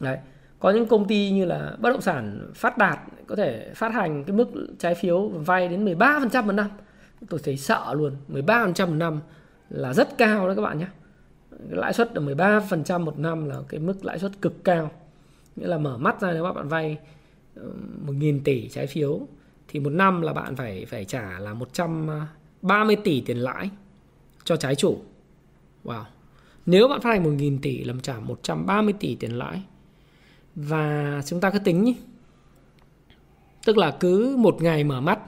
đấy có những công ty như là bất động sản phát đạt có thể phát hành cái mức trái phiếu vay đến 13% một năm. Tôi thấy sợ luôn 13% một năm là rất cao đấy các bạn nhé lãi suất là 13% một năm là cái mức lãi suất cực cao nghĩa là mở mắt ra nếu các bạn vay 1.000 tỷ trái phiếu thì một năm là bạn phải phải trả là 130 tỷ tiền lãi cho trái chủ. Wow. Nếu bạn phát hành 1.000 tỷ làm trả 130 tỷ tiền lãi và chúng ta cứ tính nhé. Tức là cứ một ngày mở mắt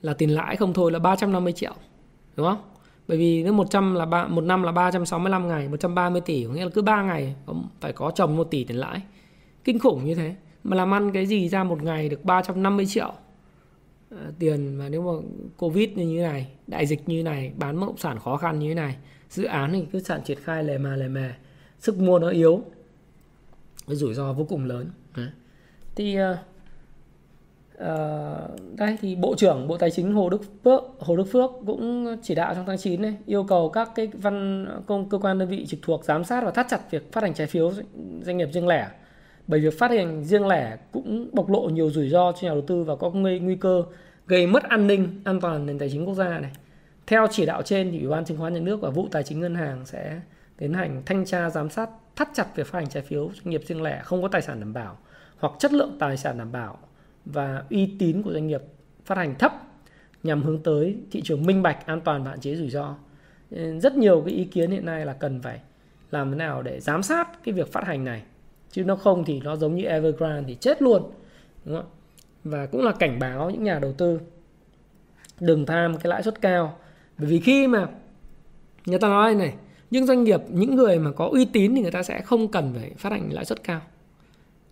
là tiền lãi không thôi là 350 triệu. đúng không bởi vì nếu 100 là ba, một năm là 365 ngày 130 tỷ có nghĩa là cứ 3 ngày phải có chồng 1 tỷ tiền lãi. Kinh khủng như thế. Mà làm ăn cái gì ra một ngày được 350 triệu à, tiền mà nếu mà covid như thế này đại dịch như thế này bán bất động sản khó khăn như thế này dự án thì cứ sản triển khai lề mà lề mề. Sức mua nó yếu cái rủi ro vô cùng lớn. Thì uh, uh, đây thì bộ trưởng bộ tài chính hồ đức phước hồ đức phước cũng chỉ đạo trong tháng 9 này yêu cầu các cái văn công cơ quan đơn vị trực thuộc giám sát và thắt chặt việc phát hành trái phiếu doanh nghiệp riêng lẻ. Bởi việc phát hành riêng lẻ cũng bộc lộ nhiều rủi ro cho nhà đầu tư và có nguy, nguy cơ gây mất an ninh an toàn nền tài chính quốc gia này. Theo chỉ đạo trên thì ủy ban chứng khoán nhà nước và vụ tài chính ngân hàng sẽ tiến hành thanh tra giám sát thắt chặt việc phát hành trái phiếu doanh nghiệp riêng lẻ không có tài sản đảm bảo hoặc chất lượng tài sản đảm bảo và uy tín của doanh nghiệp phát hành thấp nhằm hướng tới thị trường minh bạch, an toàn và hạn chế rủi ro. Ờ, rất nhiều cái ý kiến hiện nay là cần phải làm thế nào để giám sát cái việc phát hành này. Chứ nó không thì nó giống như Evergrande thì chết luôn. Đúng không? Và cũng là cảnh báo những nhà đầu tư đừng tham cái lãi suất cao. Bởi vì khi mà người ta nói này, những doanh nghiệp, những người mà có uy tín thì người ta sẽ không cần phải phát hành lãi suất cao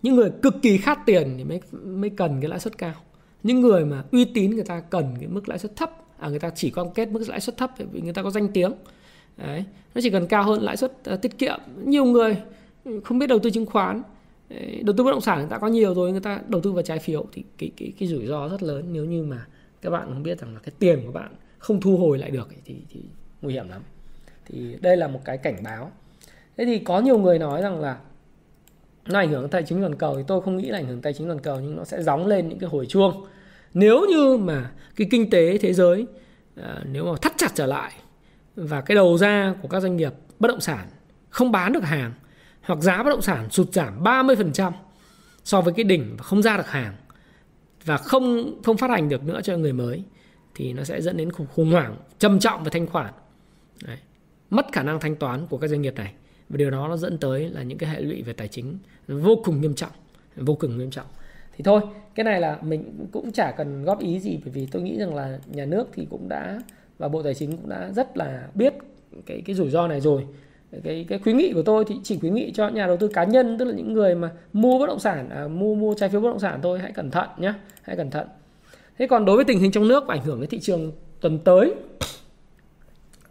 những người cực kỳ khát tiền thì mới mới cần cái lãi suất cao. Những người mà uy tín người ta cần cái mức lãi suất thấp à người ta chỉ cam kết mức lãi suất thấp vì người ta có danh tiếng. Đấy nó chỉ cần cao hơn lãi suất uh, tiết kiệm. Nhiều người ừ, không biết đầu tư chứng khoán đầu tư bất động sản người ta có nhiều rồi người ta đầu tư vào trái phiếu thì cái cái cái rủi ro rất lớn. Nếu như mà các bạn không biết rằng là cái tiền của bạn không thu hồi lại được thì thì nguy hiểm lắm. Thì đây là một cái cảnh báo. Thế thì có nhiều người nói rằng là nó ảnh hưởng tài chính toàn cầu thì tôi không nghĩ là ảnh hưởng tài chính toàn cầu nhưng nó sẽ gióng lên những cái hồi chuông. Nếu như mà cái kinh tế thế giới à, nếu mà thắt chặt trở lại và cái đầu ra của các doanh nghiệp bất động sản không bán được hàng hoặc giá bất động sản sụt giảm 30% so với cái đỉnh và không ra được hàng và không không phát hành được nữa cho người mới thì nó sẽ dẫn đến khủng hoảng trầm trọng về thanh khoản. Đấy. mất khả năng thanh toán của các doanh nghiệp này và điều đó nó dẫn tới là những cái hệ lụy về tài chính vô cùng nghiêm trọng vô cùng nghiêm trọng. Thì thôi cái này là mình cũng chả cần góp ý gì bởi vì tôi nghĩ rằng là nhà nước thì cũng đã và bộ tài chính cũng đã rất là biết cái cái rủi ro này rồi. Cái cái khuyến nghị của tôi thì chỉ khuyến nghị cho nhà đầu tư cá nhân tức là những người mà mua bất động sản à, mua mua trái phiếu bất động sản thôi hãy cẩn thận nhé hãy cẩn thận. Thế còn đối với tình hình trong nước và ảnh hưởng đến thị trường tuần tới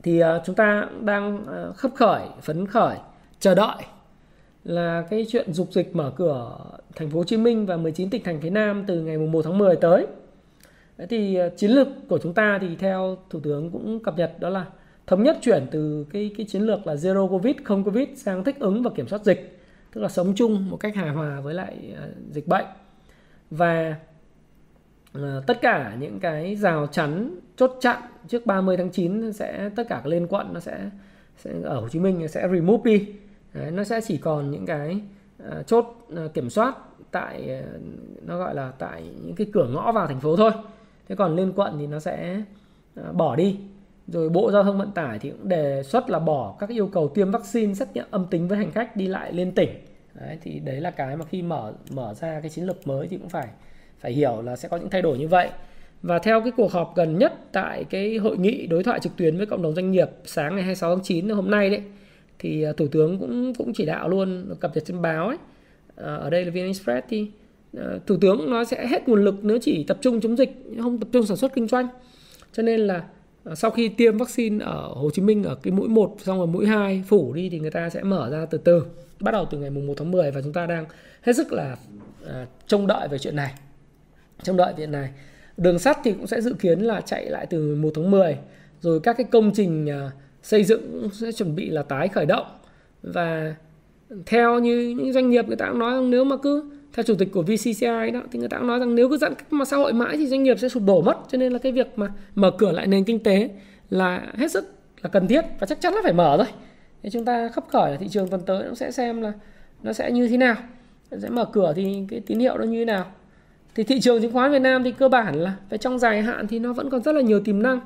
thì uh, chúng ta đang uh, khấp khởi phấn khởi chờ đợi là cái chuyện dục dịch mở cửa thành phố Hồ Chí Minh và 19 tỉnh thành phía Nam từ ngày 1 tháng 10 tới. Đấy thì ờ, chiến lược của chúng ta thì theo thủ tướng cũng cập nhật đó là thống nhất chuyển từ cái cái chiến lược là zero covid không covid sang thích ứng và kiểm soát dịch, tức là sống chung một cách hài hòa với lại ờ, dịch bệnh. Và ờ, tất cả những cái rào chắn chốt chặn trước 30 tháng 9 sẽ tất cả các lên quận nó sẽ sẽ ở Hồ Chí Minh sẽ remove đi Đấy, nó sẽ chỉ còn những cái uh, chốt uh, kiểm soát tại uh, nó gọi là tại những cái cửa ngõ vào thành phố thôi. Thế còn lên quận thì nó sẽ uh, bỏ đi. Rồi bộ giao thông vận tải thì cũng đề xuất là bỏ các yêu cầu tiêm vaccine xét nghiệm âm tính với hành khách đi lại lên tỉnh. Đấy, thì đấy là cái mà khi mở mở ra cái chiến lược mới thì cũng phải phải hiểu là sẽ có những thay đổi như vậy. Và theo cái cuộc họp gần nhất tại cái hội nghị đối thoại trực tuyến với cộng đồng doanh nghiệp sáng ngày 26 tháng 9 hôm nay đấy thì à, thủ tướng cũng cũng chỉ đạo luôn cập nhật trên báo ấy. À, ở đây là vn express thì à, thủ tướng nó sẽ hết nguồn lực nếu chỉ tập trung chống dịch không tập trung sản xuất kinh doanh. Cho nên là sau khi tiêm vaccine ở Hồ Chí Minh ở cái mũi 1 xong rồi mũi 2 phủ đi thì người ta sẽ mở ra từ từ. Bắt đầu từ ngày mùng 1 tháng 10 và chúng ta đang hết sức là à, trông đợi về chuyện này. Trông đợi chuyện này. Đường sắt thì cũng sẽ dự kiến là chạy lại từ 1 tháng 10 rồi các cái công trình à, xây dựng sẽ chuẩn bị là tái khởi động. Và theo như những doanh nghiệp người ta cũng nói rằng nếu mà cứ, theo chủ tịch của VCCI đó, thì người ta cũng nói rằng nếu cứ giãn cách mà xã hội mãi thì doanh nghiệp sẽ sụp đổ mất. Cho nên là cái việc mà mở cửa lại nền kinh tế là hết sức là cần thiết và chắc chắn là phải mở rồi thì chúng ta khắp khởi thị trường tuần tới nó sẽ xem là nó sẽ như thế nào. Sẽ mở cửa thì cái tín hiệu nó như thế nào. Thì thị trường chứng khoán Việt Nam thì cơ bản là về trong dài hạn thì nó vẫn còn rất là nhiều tiềm năng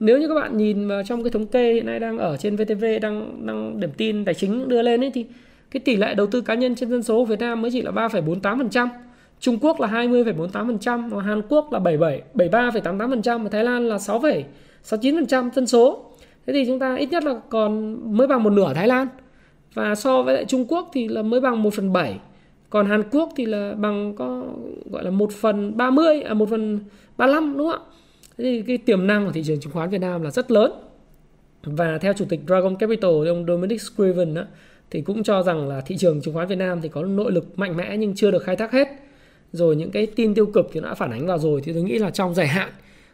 nếu như các bạn nhìn vào trong cái thống kê hiện nay đang ở trên VTV đang đang điểm tin tài chính đưa lên ấy thì cái tỷ lệ đầu tư cá nhân trên dân số của Việt Nam mới chỉ là 3,48%, Trung Quốc là 20,48%, và Hàn Quốc là 77 73,88% và Thái Lan là 6,69% dân số. Thế thì chúng ta ít nhất là còn mới bằng một nửa Thái Lan. Và so với lại Trung Quốc thì là mới bằng 1 phần 7 còn Hàn Quốc thì là bằng có gọi là 1 phần 30 à 1 phần 35 đúng không ạ? Thế thì cái tiềm năng của thị trường chứng khoán Việt Nam là rất lớn. Và theo chủ tịch Dragon Capital ông Dominic Scriven á thì cũng cho rằng là thị trường chứng khoán Việt Nam thì có nội lực mạnh mẽ nhưng chưa được khai thác hết. Rồi những cái tin tiêu cực thì đã phản ánh vào rồi thì tôi nghĩ là trong dài hạn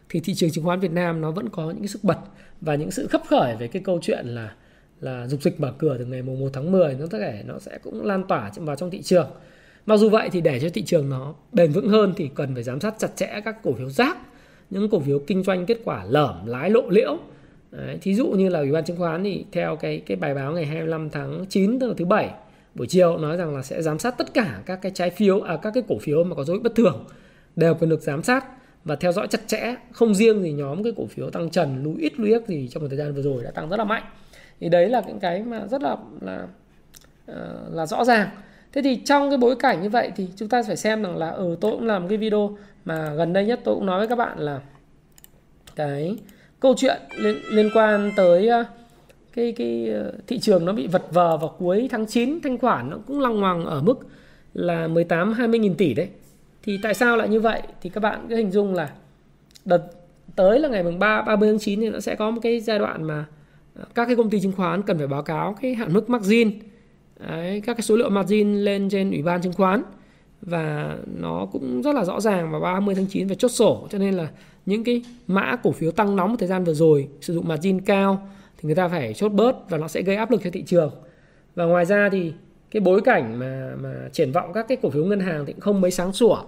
thì thị trường chứng khoán Việt Nam nó vẫn có những cái sức bật và những sự khấp khởi về cái câu chuyện là là dục dịch mở cửa từ ngày mùng 1 tháng 10 nó có thể nó sẽ cũng lan tỏa vào trong thị trường. Mặc dù vậy thì để cho thị trường nó bền vững hơn thì cần phải giám sát chặt chẽ các cổ phiếu rác, những cổ phiếu kinh doanh kết quả lởm, lái lộ liễu. Đấy, thí dụ như là Ủy ban chứng khoán thì theo cái cái bài báo ngày 25 tháng 9 tức là thứ bảy buổi chiều nói rằng là sẽ giám sát tất cả các cái trái phiếu à các cái cổ phiếu mà có dấu hiệu bất thường đều cần được giám sát và theo dõi chặt chẽ. Không riêng gì nhóm cái cổ phiếu tăng trần lũ ít lũy ít gì trong một thời gian vừa rồi đã tăng rất là mạnh. Thì đấy là những cái mà rất là là ờ, là rõ ràng. Thế thì trong cái bối cảnh như vậy thì chúng ta phải xem rằng là ở ừ, tôi cũng làm cái video mà gần đây nhất tôi cũng nói với các bạn là cái câu chuyện liên, liên quan tới ờ, cái cái ờ, thị trường nó bị vật vờ vào cuối tháng 9 thanh khoản nó cũng lăng hoàng ở mức là 18 20 nghìn tỷ đấy. Thì tại sao lại như vậy? Thì các bạn cứ hình dung là đợt tới là ngày mùng 3 30 tháng 9 thì nó sẽ có một cái giai đoạn mà ờ, các cái công ty chứng khoán cần phải báo cáo cái hạn mức margin. Đấy, các cái số liệu margin lên trên ủy ban chứng khoán và nó cũng rất là rõ ràng vào 30 tháng 9 và chốt sổ. Cho nên là những cái mã cổ phiếu tăng nóng một thời gian vừa rồi sử dụng margin cao thì người ta phải chốt bớt và nó sẽ gây áp lực cho thị trường. Và ngoài ra thì cái bối cảnh mà mà triển vọng các cái cổ phiếu ngân hàng thì cũng không mấy sáng sủa.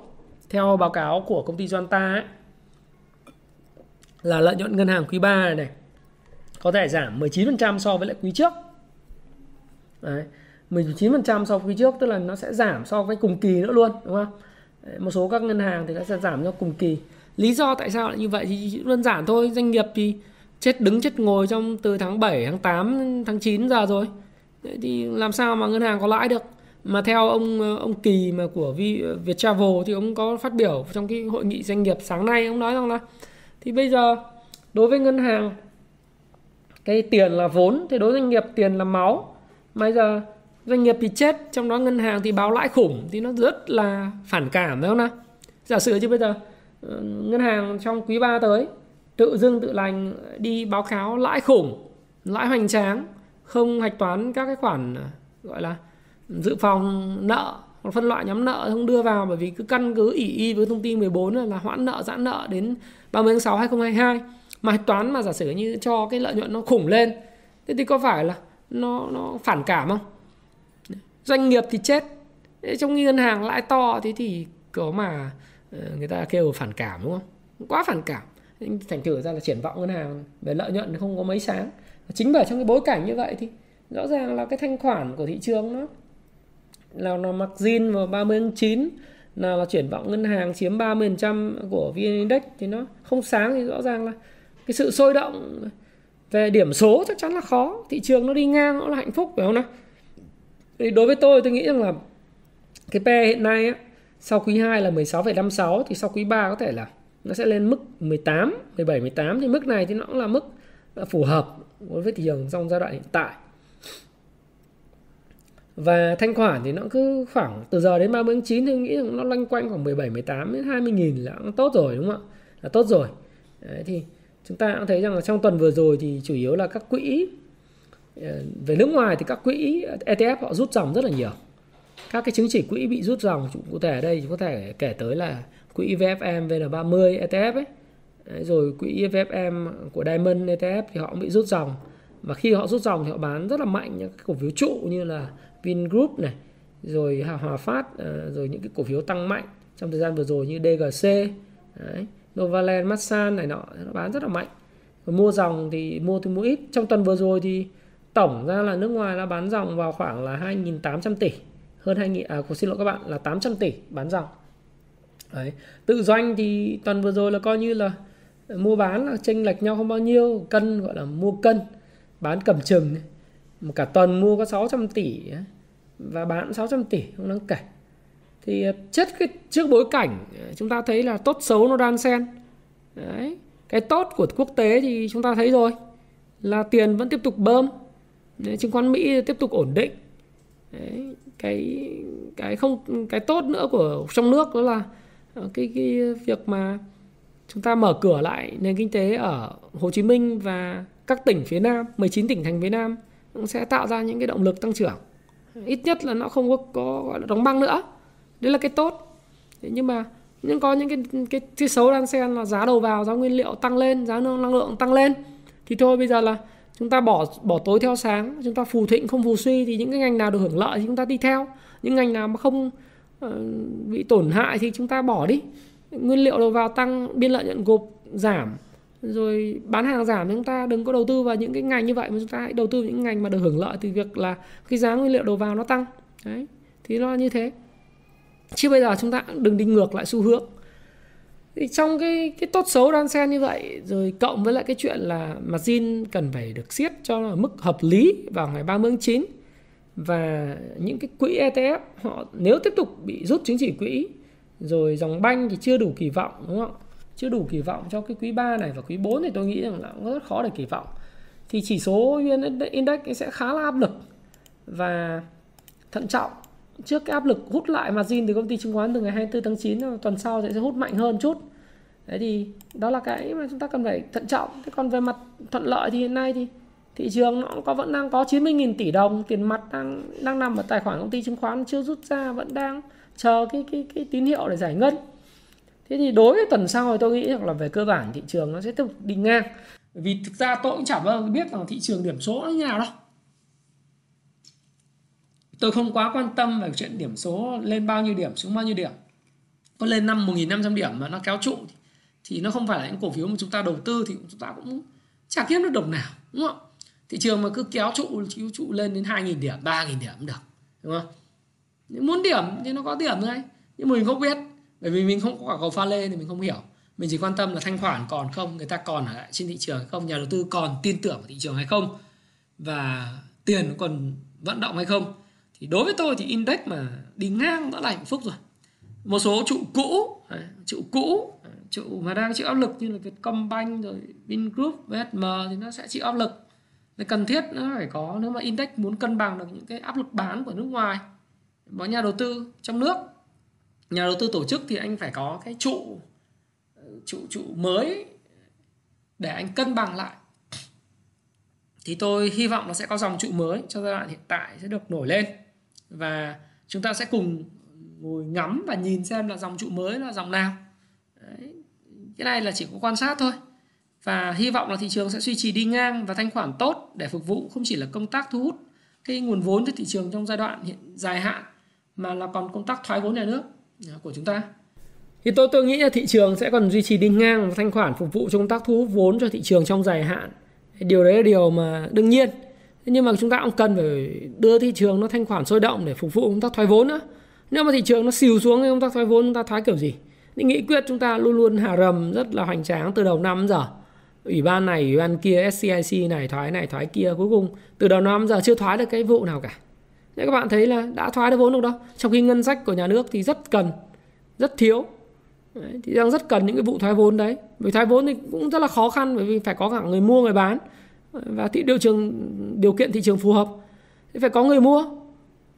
Theo báo cáo của công ty Doanta ấy, là lợi nhuận ngân hàng quý 3 này, này có thể giảm 19% so với lại quý trước. Đấy, 19% so với quý trước tức là nó sẽ giảm so với cùng kỳ nữa luôn đúng không? Một số các ngân hàng thì nó sẽ giảm cho cùng kỳ. Lý do tại sao lại như vậy thì đơn giản thôi doanh nghiệp thì chết đứng chết ngồi trong từ tháng 7 tháng 8 tháng 9 giờ rồi. Đấy, thì làm sao mà ngân hàng có lãi được? Mà theo ông ông Kỳ mà của Việt Travel thì ông có phát biểu trong cái hội nghị doanh nghiệp sáng nay ông nói rằng là thì bây giờ đối với ngân hàng cái tiền là vốn thì đối với doanh nghiệp tiền là máu. Bây giờ doanh nghiệp thì chết trong đó ngân hàng thì báo lãi khủng thì nó rất là phản cảm phải không nào? Giả sử chứ bây giờ ờ, ngân hàng trong quý 3 tới tự dưng tự lành đi báo cáo lãi khủng lãi hoành tráng không hạch toán các cái khoản ờ, gọi là dự phòng nợ hoặc phân loại nhóm nợ không đưa vào bởi vì cứ căn cứ ỷ y với thông tin 14 là, là hoãn nợ giãn nợ đến 30 tháng 6 2022 mà hạch toán mà giả sử như cho cái lợi nhuận nó khủng lên thế thì có phải là nó nó phản cảm không? Doanh nghiệp thì chết. Trong ngân hàng lãi to thế thì có mà ờ, người ta kêu phản cảm, đúng không? Quá phản cảm. Thành thử ra là triển vọng ngân hàng về lợi nhuận không có mấy sáng. Chính bởi trong cái bối cảnh như vậy thì rõ ràng là cái thanh khoản của thị trường nó là nó mặc zin vào 30 tháng 9 là là triển vọng ngân hàng chiếm 30% của VN Index thì nó không sáng thì rõ ràng là cái sự sôi động về điểm số chắc chắn là khó. Thị trường nó đi ngang nó là hạnh phúc, phải không nào? Thì đối với tôi tôi nghĩ rằng là cái PE hiện nay á, sau quý 2 là 16,56 thì sau quý 3 có thể là nó sẽ lên mức 18, 17, 18 thì mức này thì nó cũng là mức à, phù hợp đối với thị trường trong giai đoạn hiện tại. Và thanh khoản thì nó cứ khoảng từ giờ đến 30 tháng 9 thì tôi nghĩ nó loanh quanh khoảng 17, 18 đến 20 nghìn là cũng tốt rồi đúng không ạ? Là tốt rồi. Đấy, thì chúng ta cũng thấy rằng là trong tuần vừa rồi thì chủ yếu là các quỹ Ờ, về nước ngoài thì các quỹ ETF họ rút dòng rất là nhiều. Các cái chứng chỉ quỹ bị rút dòng cụ thể ở đây có thể kể tới là quỹ VFM VN30 ETF ấy. Đấy, rồi quỹ VFM của Diamond ETF thì họ cũng bị rút dòng. Và khi họ rút dòng thì họ bán rất là mạnh những cổ phiếu trụ như là Vingroup này rồi Hòa Phát ờ, rồi những cái cổ phiếu tăng mạnh trong thời gian vừa rồi như DGC Đấy. Novaland, Masan này nọ nó bán rất là mạnh. Và mua dòng thì mua thì mua ít. Trong tuần vừa rồi thì tổng ra là nước ngoài đã bán dòng vào khoảng là 2.800 tỷ, hơn 2 à xin lỗi các bạn, là 800 tỷ bán dòng. Đấy. tự doanh thì tuần vừa rồi là coi như là mua bán là chênh lệch nhau không bao nhiêu, cân gọi là mua cân, bán cầm chừng. Cả tuần mua có 600 tỷ và bán 600 tỷ, không đáng kể. Thì à, chất cái trước bối cảnh à, chúng ta thấy là tốt xấu nó đan xen. Đấy, cái tốt của quốc tế thì chúng ta thấy rồi, là tiền vẫn tiếp tục bơm. Đấy, chứng khoán Mỹ tiếp tục ổn định. Đấy, cái cái không cái tốt nữa của trong nước đó là ờ, cái cái việc mà chúng ta mở cửa lại nền kinh tế ở Hồ Chí Minh và các tỉnh phía Nam 19 tỉnh thành phía Nam cũng sẽ tạo ra những cái động lực tăng trưởng. Ít nhất là nó không có, có gọi là đóng băng nữa. Đấy là cái tốt. Đấy, nhưng mà nhưng có những cái cái, cái xấu đan xen là giá đầu vào giá nguyên liệu tăng lên giá năng lượng tăng lên. Thì thôi bây giờ là chúng ta bỏ bỏ tối theo sáng chúng ta phù thịnh không phù suy thì những cái ngành nào được hưởng lợi thì chúng ta đi theo. Những ngành nào mà không uh, bị tổn hại thì chúng ta bỏ đi. Nguyên liệu đầu vào tăng biên lợi nhuận gộp giảm rồi bán hàng giảm chúng ta đừng có đầu tư vào những cái ngành như vậy mà chúng ta hãy đầu tư những ngành mà được hưởng lợi từ việc là cái giá nguyên liệu đầu vào nó tăng. Đấy thì nó như thế. Chứ bây giờ chúng ta đừng đi ngược lại xu hướng thì trong cái cái tốt xấu đan xen như vậy, rồi cộng với lại cái chuyện là margin cần phải được siết cho nó ở mức hợp lý vào ngày 30 tháng 9 và những cái quỹ ETF họ nếu tiếp tục bị rút chứng chỉ quỹ, rồi dòng banh thì chưa đủ kỳ vọng, đúng không chưa đủ kỳ vọng cho cái quý 3 này và quý 4 thì tôi nghĩ rằng là cũng rất khó để kỳ vọng. Thì chỉ số VN Index sẽ khá là áp lực và thận trọng trước cái áp lực hút lại margin từ công ty chứng khoán từ ngày 24 tháng 9 tuần sau sẽ hút mạnh hơn chút. Đấy thì đó là cái mà chúng ta cần phải thận trọng. Thế còn về mặt thuận lợi thì hiện nay thì thị trường nó có, vẫn đang có 90.000 tỷ đồng. Tiền mặt đang đang nằm ở tài khoản công ty chứng khoán, chưa rút ra, vẫn đang chờ cái cái cái tín hiệu để giải ngân. Thế thì đối với tuần sau thì tôi nghĩ rằng là về cơ bản thị trường nó sẽ tiếp tục đi ngang. Vì thực ra tôi cũng chẳng bao giờ biết rằng thị trường điểm số nó như nào đâu tôi không quá quan tâm về chuyện điểm số lên bao nhiêu điểm, xuống bao nhiêu điểm. Có lên năm 1.500 điểm mà nó kéo trụ thì nó không phải là những cổ phiếu mà chúng ta đầu tư thì chúng ta cũng chả kiếm được đồng nào, đúng không? Thị trường mà cứ kéo trụ kéo trụ lên đến 2.000 điểm 3.000 điểm cũng được, đúng không? Muốn điểm thì nó có điểm thôi, nhưng mình không biết. Bởi vì mình không có quả cầu pha lê thì mình không hiểu. Mình chỉ quan tâm là thanh khoản còn không, người ta còn ở lại trên thị trường hay không, nhà đầu tư còn tin tưởng vào thị trường hay không, và tiền còn vận động hay không thì đối với tôi thì index mà đi ngang đã là hạnh phúc rồi. Một số trụ cũ trụ cũ, trụ mà đang chịu áp lực như là Vietcombank rồi Vingroup VSM thì nó sẽ chịu áp lực. Nên cần thiết nó phải có, nếu mà index muốn cân bằng được những cái áp lực bán của nước ngoài có nhà đầu tư trong nước, nhà đầu tư tổ chức thì anh phải có cái trụ trụ trụ mới để anh cân bằng lại. Thì tôi hy vọng nó sẽ có dòng trụ mới cho giai đoạn hiện tại sẽ được nổi lên và chúng ta sẽ cùng ngồi ngắm và nhìn xem là dòng trụ mới là dòng nào. Đấy. cái này là chỉ có quan sát thôi. Và hy vọng là thị trường sẽ duy trì đi ngang và thanh khoản tốt để phục vụ không chỉ là công tác thu hút cái nguồn vốn cho thị trường trong giai đoạn hiện, dài hạn, mà là còn công tác thoái vốn nhà nước à, của chúng ta. Thì tôi tôi nghĩ là thị trường sẽ còn duy trì đi ngang và thanh khoản phục vụ cho công tác thu hút vốn cho thị trường trong dài hạn. Điều đấy là điều mà đương nhiên nhưng mà chúng ta cũng cần phải đưa thị trường nó thanh khoản sôi động để phục vụ công tác thoái vốn nữa. Nếu mà thị trường nó xìu xuống thì công tác thoái vốn chúng ta thoái kiểu gì? Những nghị quyết chúng ta luôn luôn hà rầm rất là hoành tráng từ đầu năm giờ. Ủy ban này ủy ban kia SCIC này thoái này thoái kia cuối cùng từ đầu năm giờ chưa thoái được cái vụ nào cả. Nên các bạn thấy là đã thoái được vốn được đâu trong khi ngân sách của nhà nước thì rất cần rất thiếu. Đấy, thì đang rất cần những cái vụ thoái vốn đấy. Vì thoái vốn thì cũng rất là khó khăn bởi vì phải có cả người mua người bán và thị điều trường, điều kiện thị trường phù hợp. Thì phải có người mua.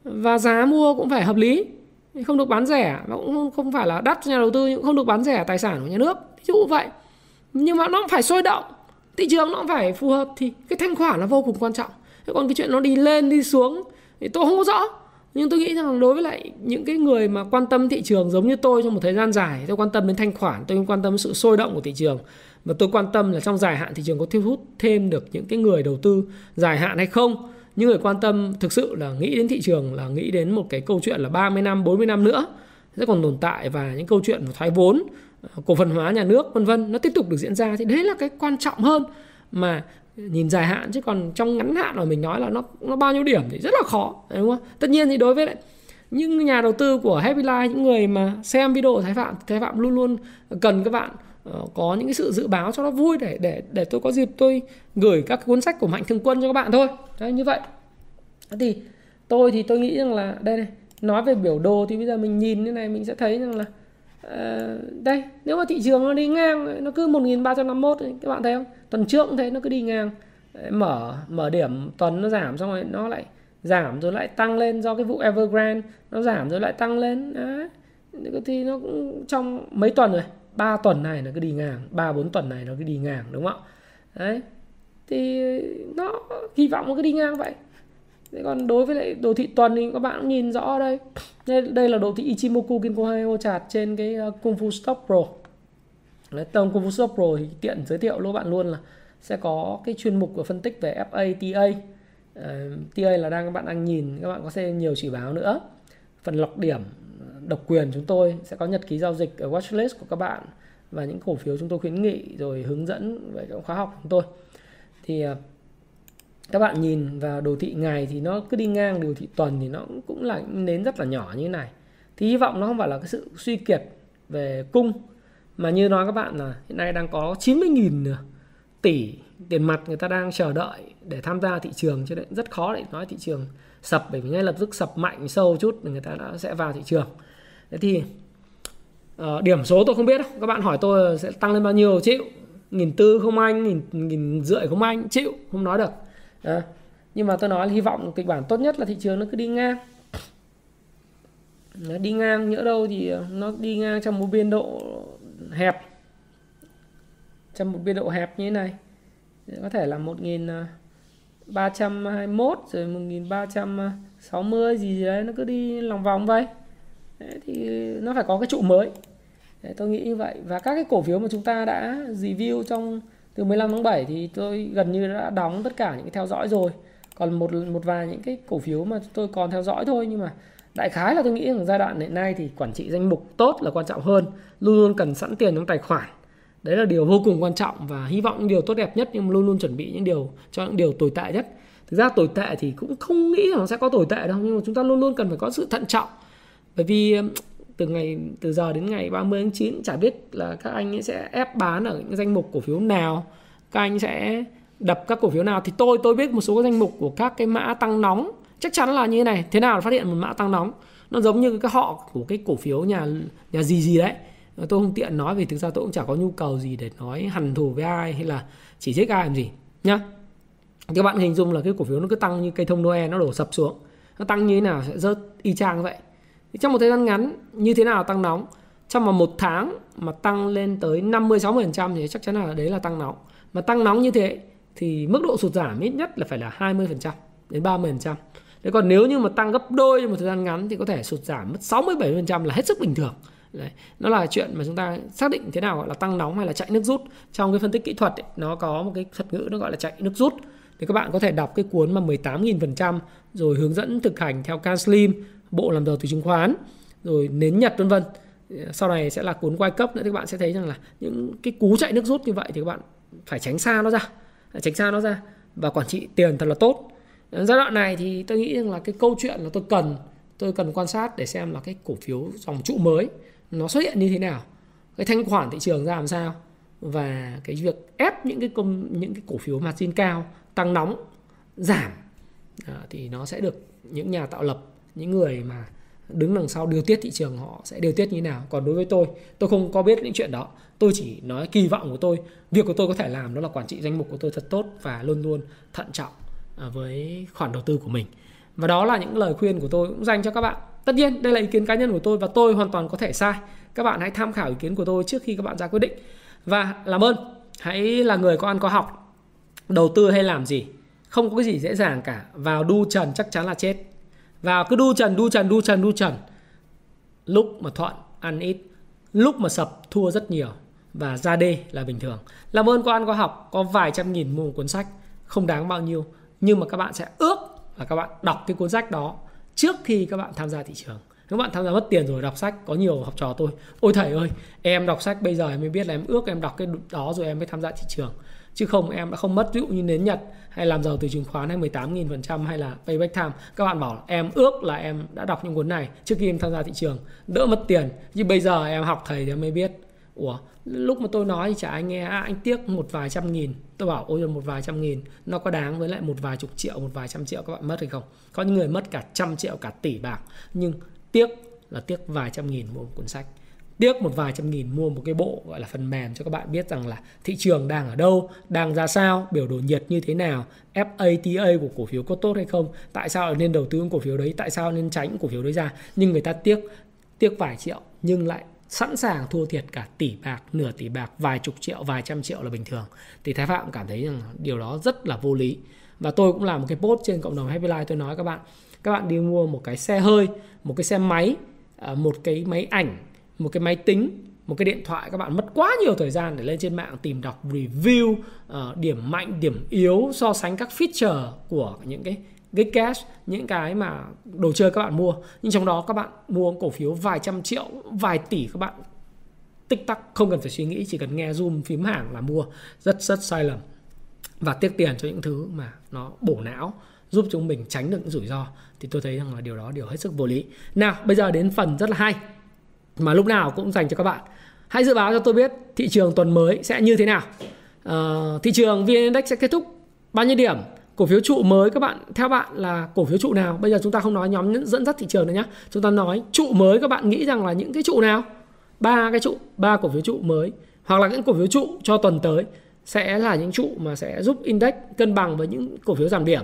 Và giá mua cũng phải hợp lý. Không được bán rẻ. Và cũng không phải là đắt cho nhà đầu tư, nhưng không được bán rẻ tài sản của nhà nước. Ví dụ vậy. Nhưng mà nó cũng phải sôi động. Thị trường nó cũng phải phù hợp. Thì cái thanh khoản là vô cùng quan trọng. Thế còn cái chuyện nó đi lên, đi xuống thì tôi không có rõ. Nhưng tôi nghĩ rằng đối với lại những cái người mà quan tâm thị trường giống như tôi trong một thời gian dài, tôi quan tâm đến thanh khoản, tôi quan tâm đến sự sôi động của thị trường và tôi quan tâm là trong dài hạn thị trường có thu hút thêm được những cái người đầu tư dài hạn hay không? Những người quan tâm thực sự là nghĩ đến thị trường là nghĩ đến một cái câu chuyện là 30 năm 40 năm nữa sẽ còn tồn tại và những câu chuyện thoái vốn ờ, cổ phần hóa nhà nước, vân vân, nó tiếp tục được diễn ra. Thì đấy là cái quan trọng hơn mà nhìn dài hạn, chứ còn trong ngắn hạn mà mình nói là nó nó bao nhiêu điểm thì rất là khó, đúng không? Tất nhiên thì đối với lại những nhà đầu tư của Happy Life, những người mà xem video của Thái Phạm Thái Phạm luôn luôn cần các bạn Ờ, có những cái sự dự báo cho nó vui để để để tôi có dịp tôi gửi các cuốn sách của mạnh thường quân cho các bạn thôi. Đấy như vậy. Thì tôi thì tôi nghĩ rằng là đây này nói về biểu đồ thì bây giờ mình nhìn như này mình sẽ thấy rằng là uh, đây nếu mà thị trường nó đi ngang nó cứ 1351 các bạn thấy không? Tuần trước cũng thế nó cứ đi ngang. Mở mở điểm tuần nó giảm xong rồi nó lại giảm rồi lại tăng lên do cái vụ Evergrande nó giảm rồi lại tăng lên. Đấy thì nó cũng trong mấy tuần rồi ba tuần này nó cứ đi ngang ba bốn tuần này nó cứ đi ngang đúng không ạ? Đấy. Thì nó hy vọng nó cứ đi ngang vậy. Thế còn đối với lại đồ thị tuần thì các bạn cũng nhìn rõ đây. Đây, đây là đồ thị Ichimoku Kinko Hayo chart trên cái ờ, Kung Fu Stop Pro. Đấy, tầng Kung Fu Stop Pro thì tiện giới thiệu luôn bạn luôn là sẽ có cái chuyên mục của phân tích về FA, TA uh, ờ, TA là đang các bạn đang nhìn các bạn có xem nhiều chỉ báo nữa. Phần lọc điểm độc quyền chúng tôi sẽ có nhật ký giao dịch ở watchlist của các bạn và những cổ phiếu chúng tôi khuyến nghị rồi hướng dẫn về các khóa học của chúng tôi. Thì à, các bạn nhìn vào đồ thị ngày thì nó cứ đi ngang, đồ thị tuần thì nó cũng là nến rất là nhỏ như thế này. Thì hy vọng nó không phải là cái sự suy kiệt về cung, mà như nói các bạn là hiện nay đang có 90.000 tỷ tiền mặt người ta đang chờ đợi để tham gia thị trường, cho nên rất khó để nói thị trường sập bởi vì ngay lập tức sập mạnh sâu chút thì người ta đã sẽ vào thị trường. Thế thì uh, điểm số tôi không biết đâu. Các bạn hỏi tôi sẽ tăng lên bao nhiêu? Chịu. Nghìn tư không anh nghìn nghìn rưỡi không anh chịu. Không nói được. À, nhưng mà tôi nói là hy vọng kịch bản tốt nhất là thị trường nó cứ đi ngang. Nó đi ngang nhỡ đâu thì nó đi ngang trong một biên độ hẹp. Trong một biên độ hẹp như thế này. Có thể là một nghìn ờ, 1321 rồi 1360 gì, gì đấy nó cứ đi lòng vòng vậy. Đấy, thì nó phải có cái trụ mới. Đấy, tôi nghĩ như vậy. Và các cái cổ phiếu mà chúng ta đã review trong từ 15 tháng 7 thì tôi gần như đã đóng tất cả những cái theo dõi rồi. Còn một một vài những cái cổ phiếu mà tôi còn theo dõi thôi nhưng mà đại khái là tôi nghĩ rằng giai đoạn hiện nay thì quản trị danh mục tốt là quan trọng hơn. Luôn luôn cần sẵn tiền trong tài khoản đấy là điều vô cùng quan trọng và hy vọng những điều tốt đẹp nhất, nhưng mà luôn luôn chuẩn bị những điều cho những điều tồi tệ nhất. Thực ra tồi tệ thì cũng không nghĩ là nó sẽ có tồi tệ đâu, nhưng mà chúng ta luôn luôn cần phải có sự thận trọng. Bởi vì từ ngày, từ giờ đến ngày 30 tháng 9 chả biết là các anh ấy sẽ ép bán ở những danh mục cổ phiếu nào. Các anh sẽ đập các cổ phiếu nào. Thì tôi tôi biết một số danh mục của các cái mã tăng nóng. Chắc chắn là như thế này, thế nào phát hiện một mã tăng nóng. Nó giống như cái họ của cái cổ phiếu nhà nhà gì gì đấy tôi không tiện nói vì thực ra tôi cũng chả có nhu cầu gì để nói hằn thù với ai hay là chỉ trích ai làm gì, nhá các bạn hình dung là cái cổ phiếu nó cứ tăng như cây thông Noel, nó đổ sập xuống nó tăng như thế nào sẽ rớt y chang vậy trong một thời gian ngắn, như thế nào tăng nóng trong mà một tháng mà tăng lên tới 50 60% thì chắc chắn là đấy là tăng nóng. Mà tăng nóng như thế thì mức độ sụt giảm ít nhất là phải là 20% đến 30%. Thế còn nếu như mà tăng gấp đôi trong một thời gian ngắn thì có thể sụt giảm mất 60 70% là hết sức bình thường. Đấy. Nó là chuyện mà chúng ta xác định thế nào gọi là tăng nóng hay là chạy nước rút. Trong cái phân tích kỹ thuật ấy, nó có một cái thuật ngữ nó gọi là chạy nước rút. Thì các bạn có thể đọc cái cuốn mà 18.000% rồi hướng dẫn thực hành theo Can Slim bộ làm giàu từ chứng khoán rồi nến nhật vân vân sau này sẽ là cuốn quay cấp nữa thì các bạn sẽ thấy rằng là những cái cú chạy nước rút như vậy thì các bạn phải tránh xa nó ra tránh xa nó ra và quản trị tiền thật là tốt giai đoạn này thì tôi nghĩ rằng là cái câu chuyện là tôi cần tôi cần quan sát để xem là cái cổ phiếu dòng trụ mới nó xuất hiện như thế nào? Cái thanh khoản thị trường ra làm sao? Và cái việc ép những cái công những cái cổ phiếu margin cao tăng nóng giảm à, thì nó sẽ được những nhà tạo lập những người mà đứng đằng sau điều tiết thị trường họ sẽ điều tiết như thế nào. Còn đối với tôi tôi không có biết những chuyện đó. Tôi chỉ nói kỳ vọng của tôi. Việc của tôi có thể làm đó là quản trị danh mục của tôi thật tốt và luôn luôn thận trọng à, với khoản đầu tư của mình. Và đó là những lời khuyên của tôi cũng dành cho các bạn tất nhiên, đây là ý kiến cá nhân của tôi và tôi hoàn toàn có thể sai. Các bạn hãy tham khảo ý kiến của tôi trước khi các bạn ra quyết định. Và làm ơn, hãy là người có ăn có học, đầu tư hay làm gì, không có cái gì dễ dàng cả. Vào đu trần chắc chắn là chết. Vào cứ đu trần đu trần đu trần đu trần. Lúc mà thuận ăn ít, lúc mà sập thua rất nhiều và ra đê là bình thường. Làm ơn có ăn có học, có vài trăm nghìn mua một cuốn sách, không đáng bao nhiêu, nhưng mà các bạn sẽ ước là các bạn đọc cái cuốn sách đó trước khi các bạn tham gia thị trường các bạn tham gia mất tiền rồi, đọc sách, có nhiều học trò tôi. Ôi thầy ơi, em đọc sách bây giờ em mới biết là em ước em đọc cái đó rồi em mới tham gia thị trường. Chứ không, em đã không mất, ví dụ như nến nhật, hay làm giàu từ chứng khoán hay 18.000 phần trăm, hay là payback time. Các bạn bảo em ước là em đã đọc những cuốn này trước khi em tham gia thị trường, đỡ mất tiền. Nhưng bây giờ em học thầy thì em mới biết, ủa lúc mà tôi nói thì chả ai nghe. À, anh tiếc một vài trăm nghìn. Tôi bảo ôi một vài trăm nghìn. Nó có đáng với lại một vài chục triệu một vài trăm triệu các bạn mất hay không? Có những người mất cả trăm triệu cả tỷ bạc. Nhưng tiếc là tiếc vài trăm nghìn một cuốn sách. Tiếc một vài trăm nghìn mua một cái bộ gọi là phần mềm cho các bạn biết rằng là thị trường đang ở đâu, đang ra sao, biểu đồ nhiệt như thế nào, FATA của cổ phiếu có tốt hay không, tại sao nên đầu tư cổ phiếu đấy, tại sao nên tránh cổ phiếu đấy ra. Nhưng người ta tiếc tiếc vài triệu nhưng lại sẵn sàng thua thiệt cả tỷ bạc, nửa tỷ bạc, vài chục triệu, vài trăm triệu là bình thường. Thì Thái Phạm cảm thấy rằng điều đó rất là vô lý. Và tôi cũng làm một cái post trên cộng đồng Happy Life tôi nói các bạn, các bạn đi mua một cái xe hơi, một cái xe máy, à, một cái máy ảnh, một cái máy tính, một cái điện thoại các bạn mất quá nhiều thời gian để lên trên mạng tìm đọc review ờ, điểm mạnh điểm yếu so sánh các feature của những cái get cash những cái mà đồ chơi các bạn mua. Nhưng trong đó các bạn mua cổ phiếu vài trăm triệu vài tỷ các bạn tích tắc không cần phải suy nghĩ chỉ cần nghe zoom phím hàng là mua. Rất rất sai lầm. Và tiếc tiền cho những thứ mà nó bổ não giúp chúng mình tránh được những rủi ro. Thì tôi thấy rằng là điều đó điều hết sức vô lý. Nào bây giờ đến phần rất là hay mà lúc nào cũng dành cho các bạn. Hãy dự báo cho tôi biết thị trường tuần mới sẽ như thế nào. Uh, thị trường vn index sẽ kết thúc bao nhiêu điểm? Cổ phiếu trụ mới các bạn. Theo bạn là cổ phiếu trụ nào? Bây giờ chúng ta không nói nhóm dẫn dắt thị trường nữa nhé chúng ta nói trụ mới các bạn nghĩ rằng là những cái trụ nào? Ba cái trụ, ba cổ phiếu trụ mới. Hoặc là những cổ phiếu trụ cho tuần tới sẽ là những trụ mà sẽ giúp index cân bằng với những cổ phiếu giảm điểm.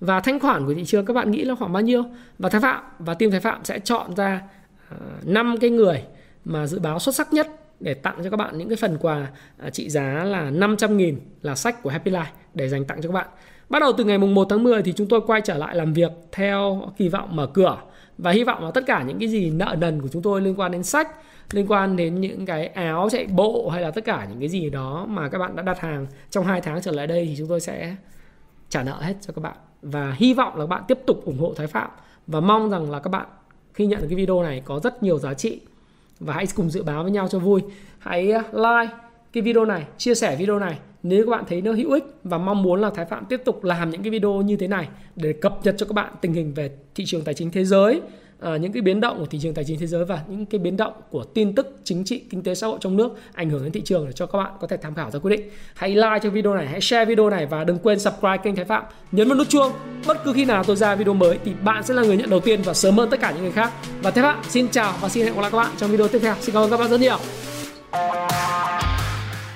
Và thanh khoản của thị trường các bạn nghĩ là khoảng bao nhiêu? Và thái phạm và team thái phạm sẽ chọn ra ờ, năm cái người mà dự báo xuất sắc nhất để tặng cho các bạn những cái phần quà à, trị giá là 500 nghìn là sách của Happy Life để dành tặng cho các bạn. Bắt đầu từ ngày mùng 1 tháng 10 thì chúng tôi quay trở lại làm việc theo kỳ vọng mở cửa. Và hy vọng là tất cả những cái gì nợ nần của chúng tôi liên quan đến sách, liên quan đến những cái áo chạy bộ hay là tất cả những cái gì đó mà các bạn đã đặt hàng trong 2 tháng trở lại đây thì chúng tôi sẽ trả nợ hết cho các bạn. Và hy vọng là các bạn tiếp tục ủng hộ Thái Phạm và mong rằng là các bạn khi nhận được cái video này có rất nhiều giá trị. Và hãy cùng dự báo với nhau cho vui. Hãy uh, like cái video này, chia sẻ video này nếu các bạn thấy nó hữu ích và mong muốn là Thái Phạm tiếp tục làm những cái video như thế này để cập nhật cho các bạn tình hình về thị trường tài chính thế giới, à, những cái biến động của thị trường tài chính thế giới và những cái biến động của tin tức chính trị, kinh tế xã hội trong nước ảnh hưởng đến thị trường để cho các bạn có thể tham khảo ra quyết định. Hãy like cho video này, hãy share video này và đừng quên subscribe kênh Thái Phạm, nhấn vào nút chuông. Bất cứ khi nào tôi ra video mới thì bạn sẽ là người nhận đầu tiên và sớm hơn tất cả những người khác. Và Thái Phạm xin chào và xin hẹn gặp lại các bạn trong video tiếp theo. Xin cảm ơn các bạn rất nhiều.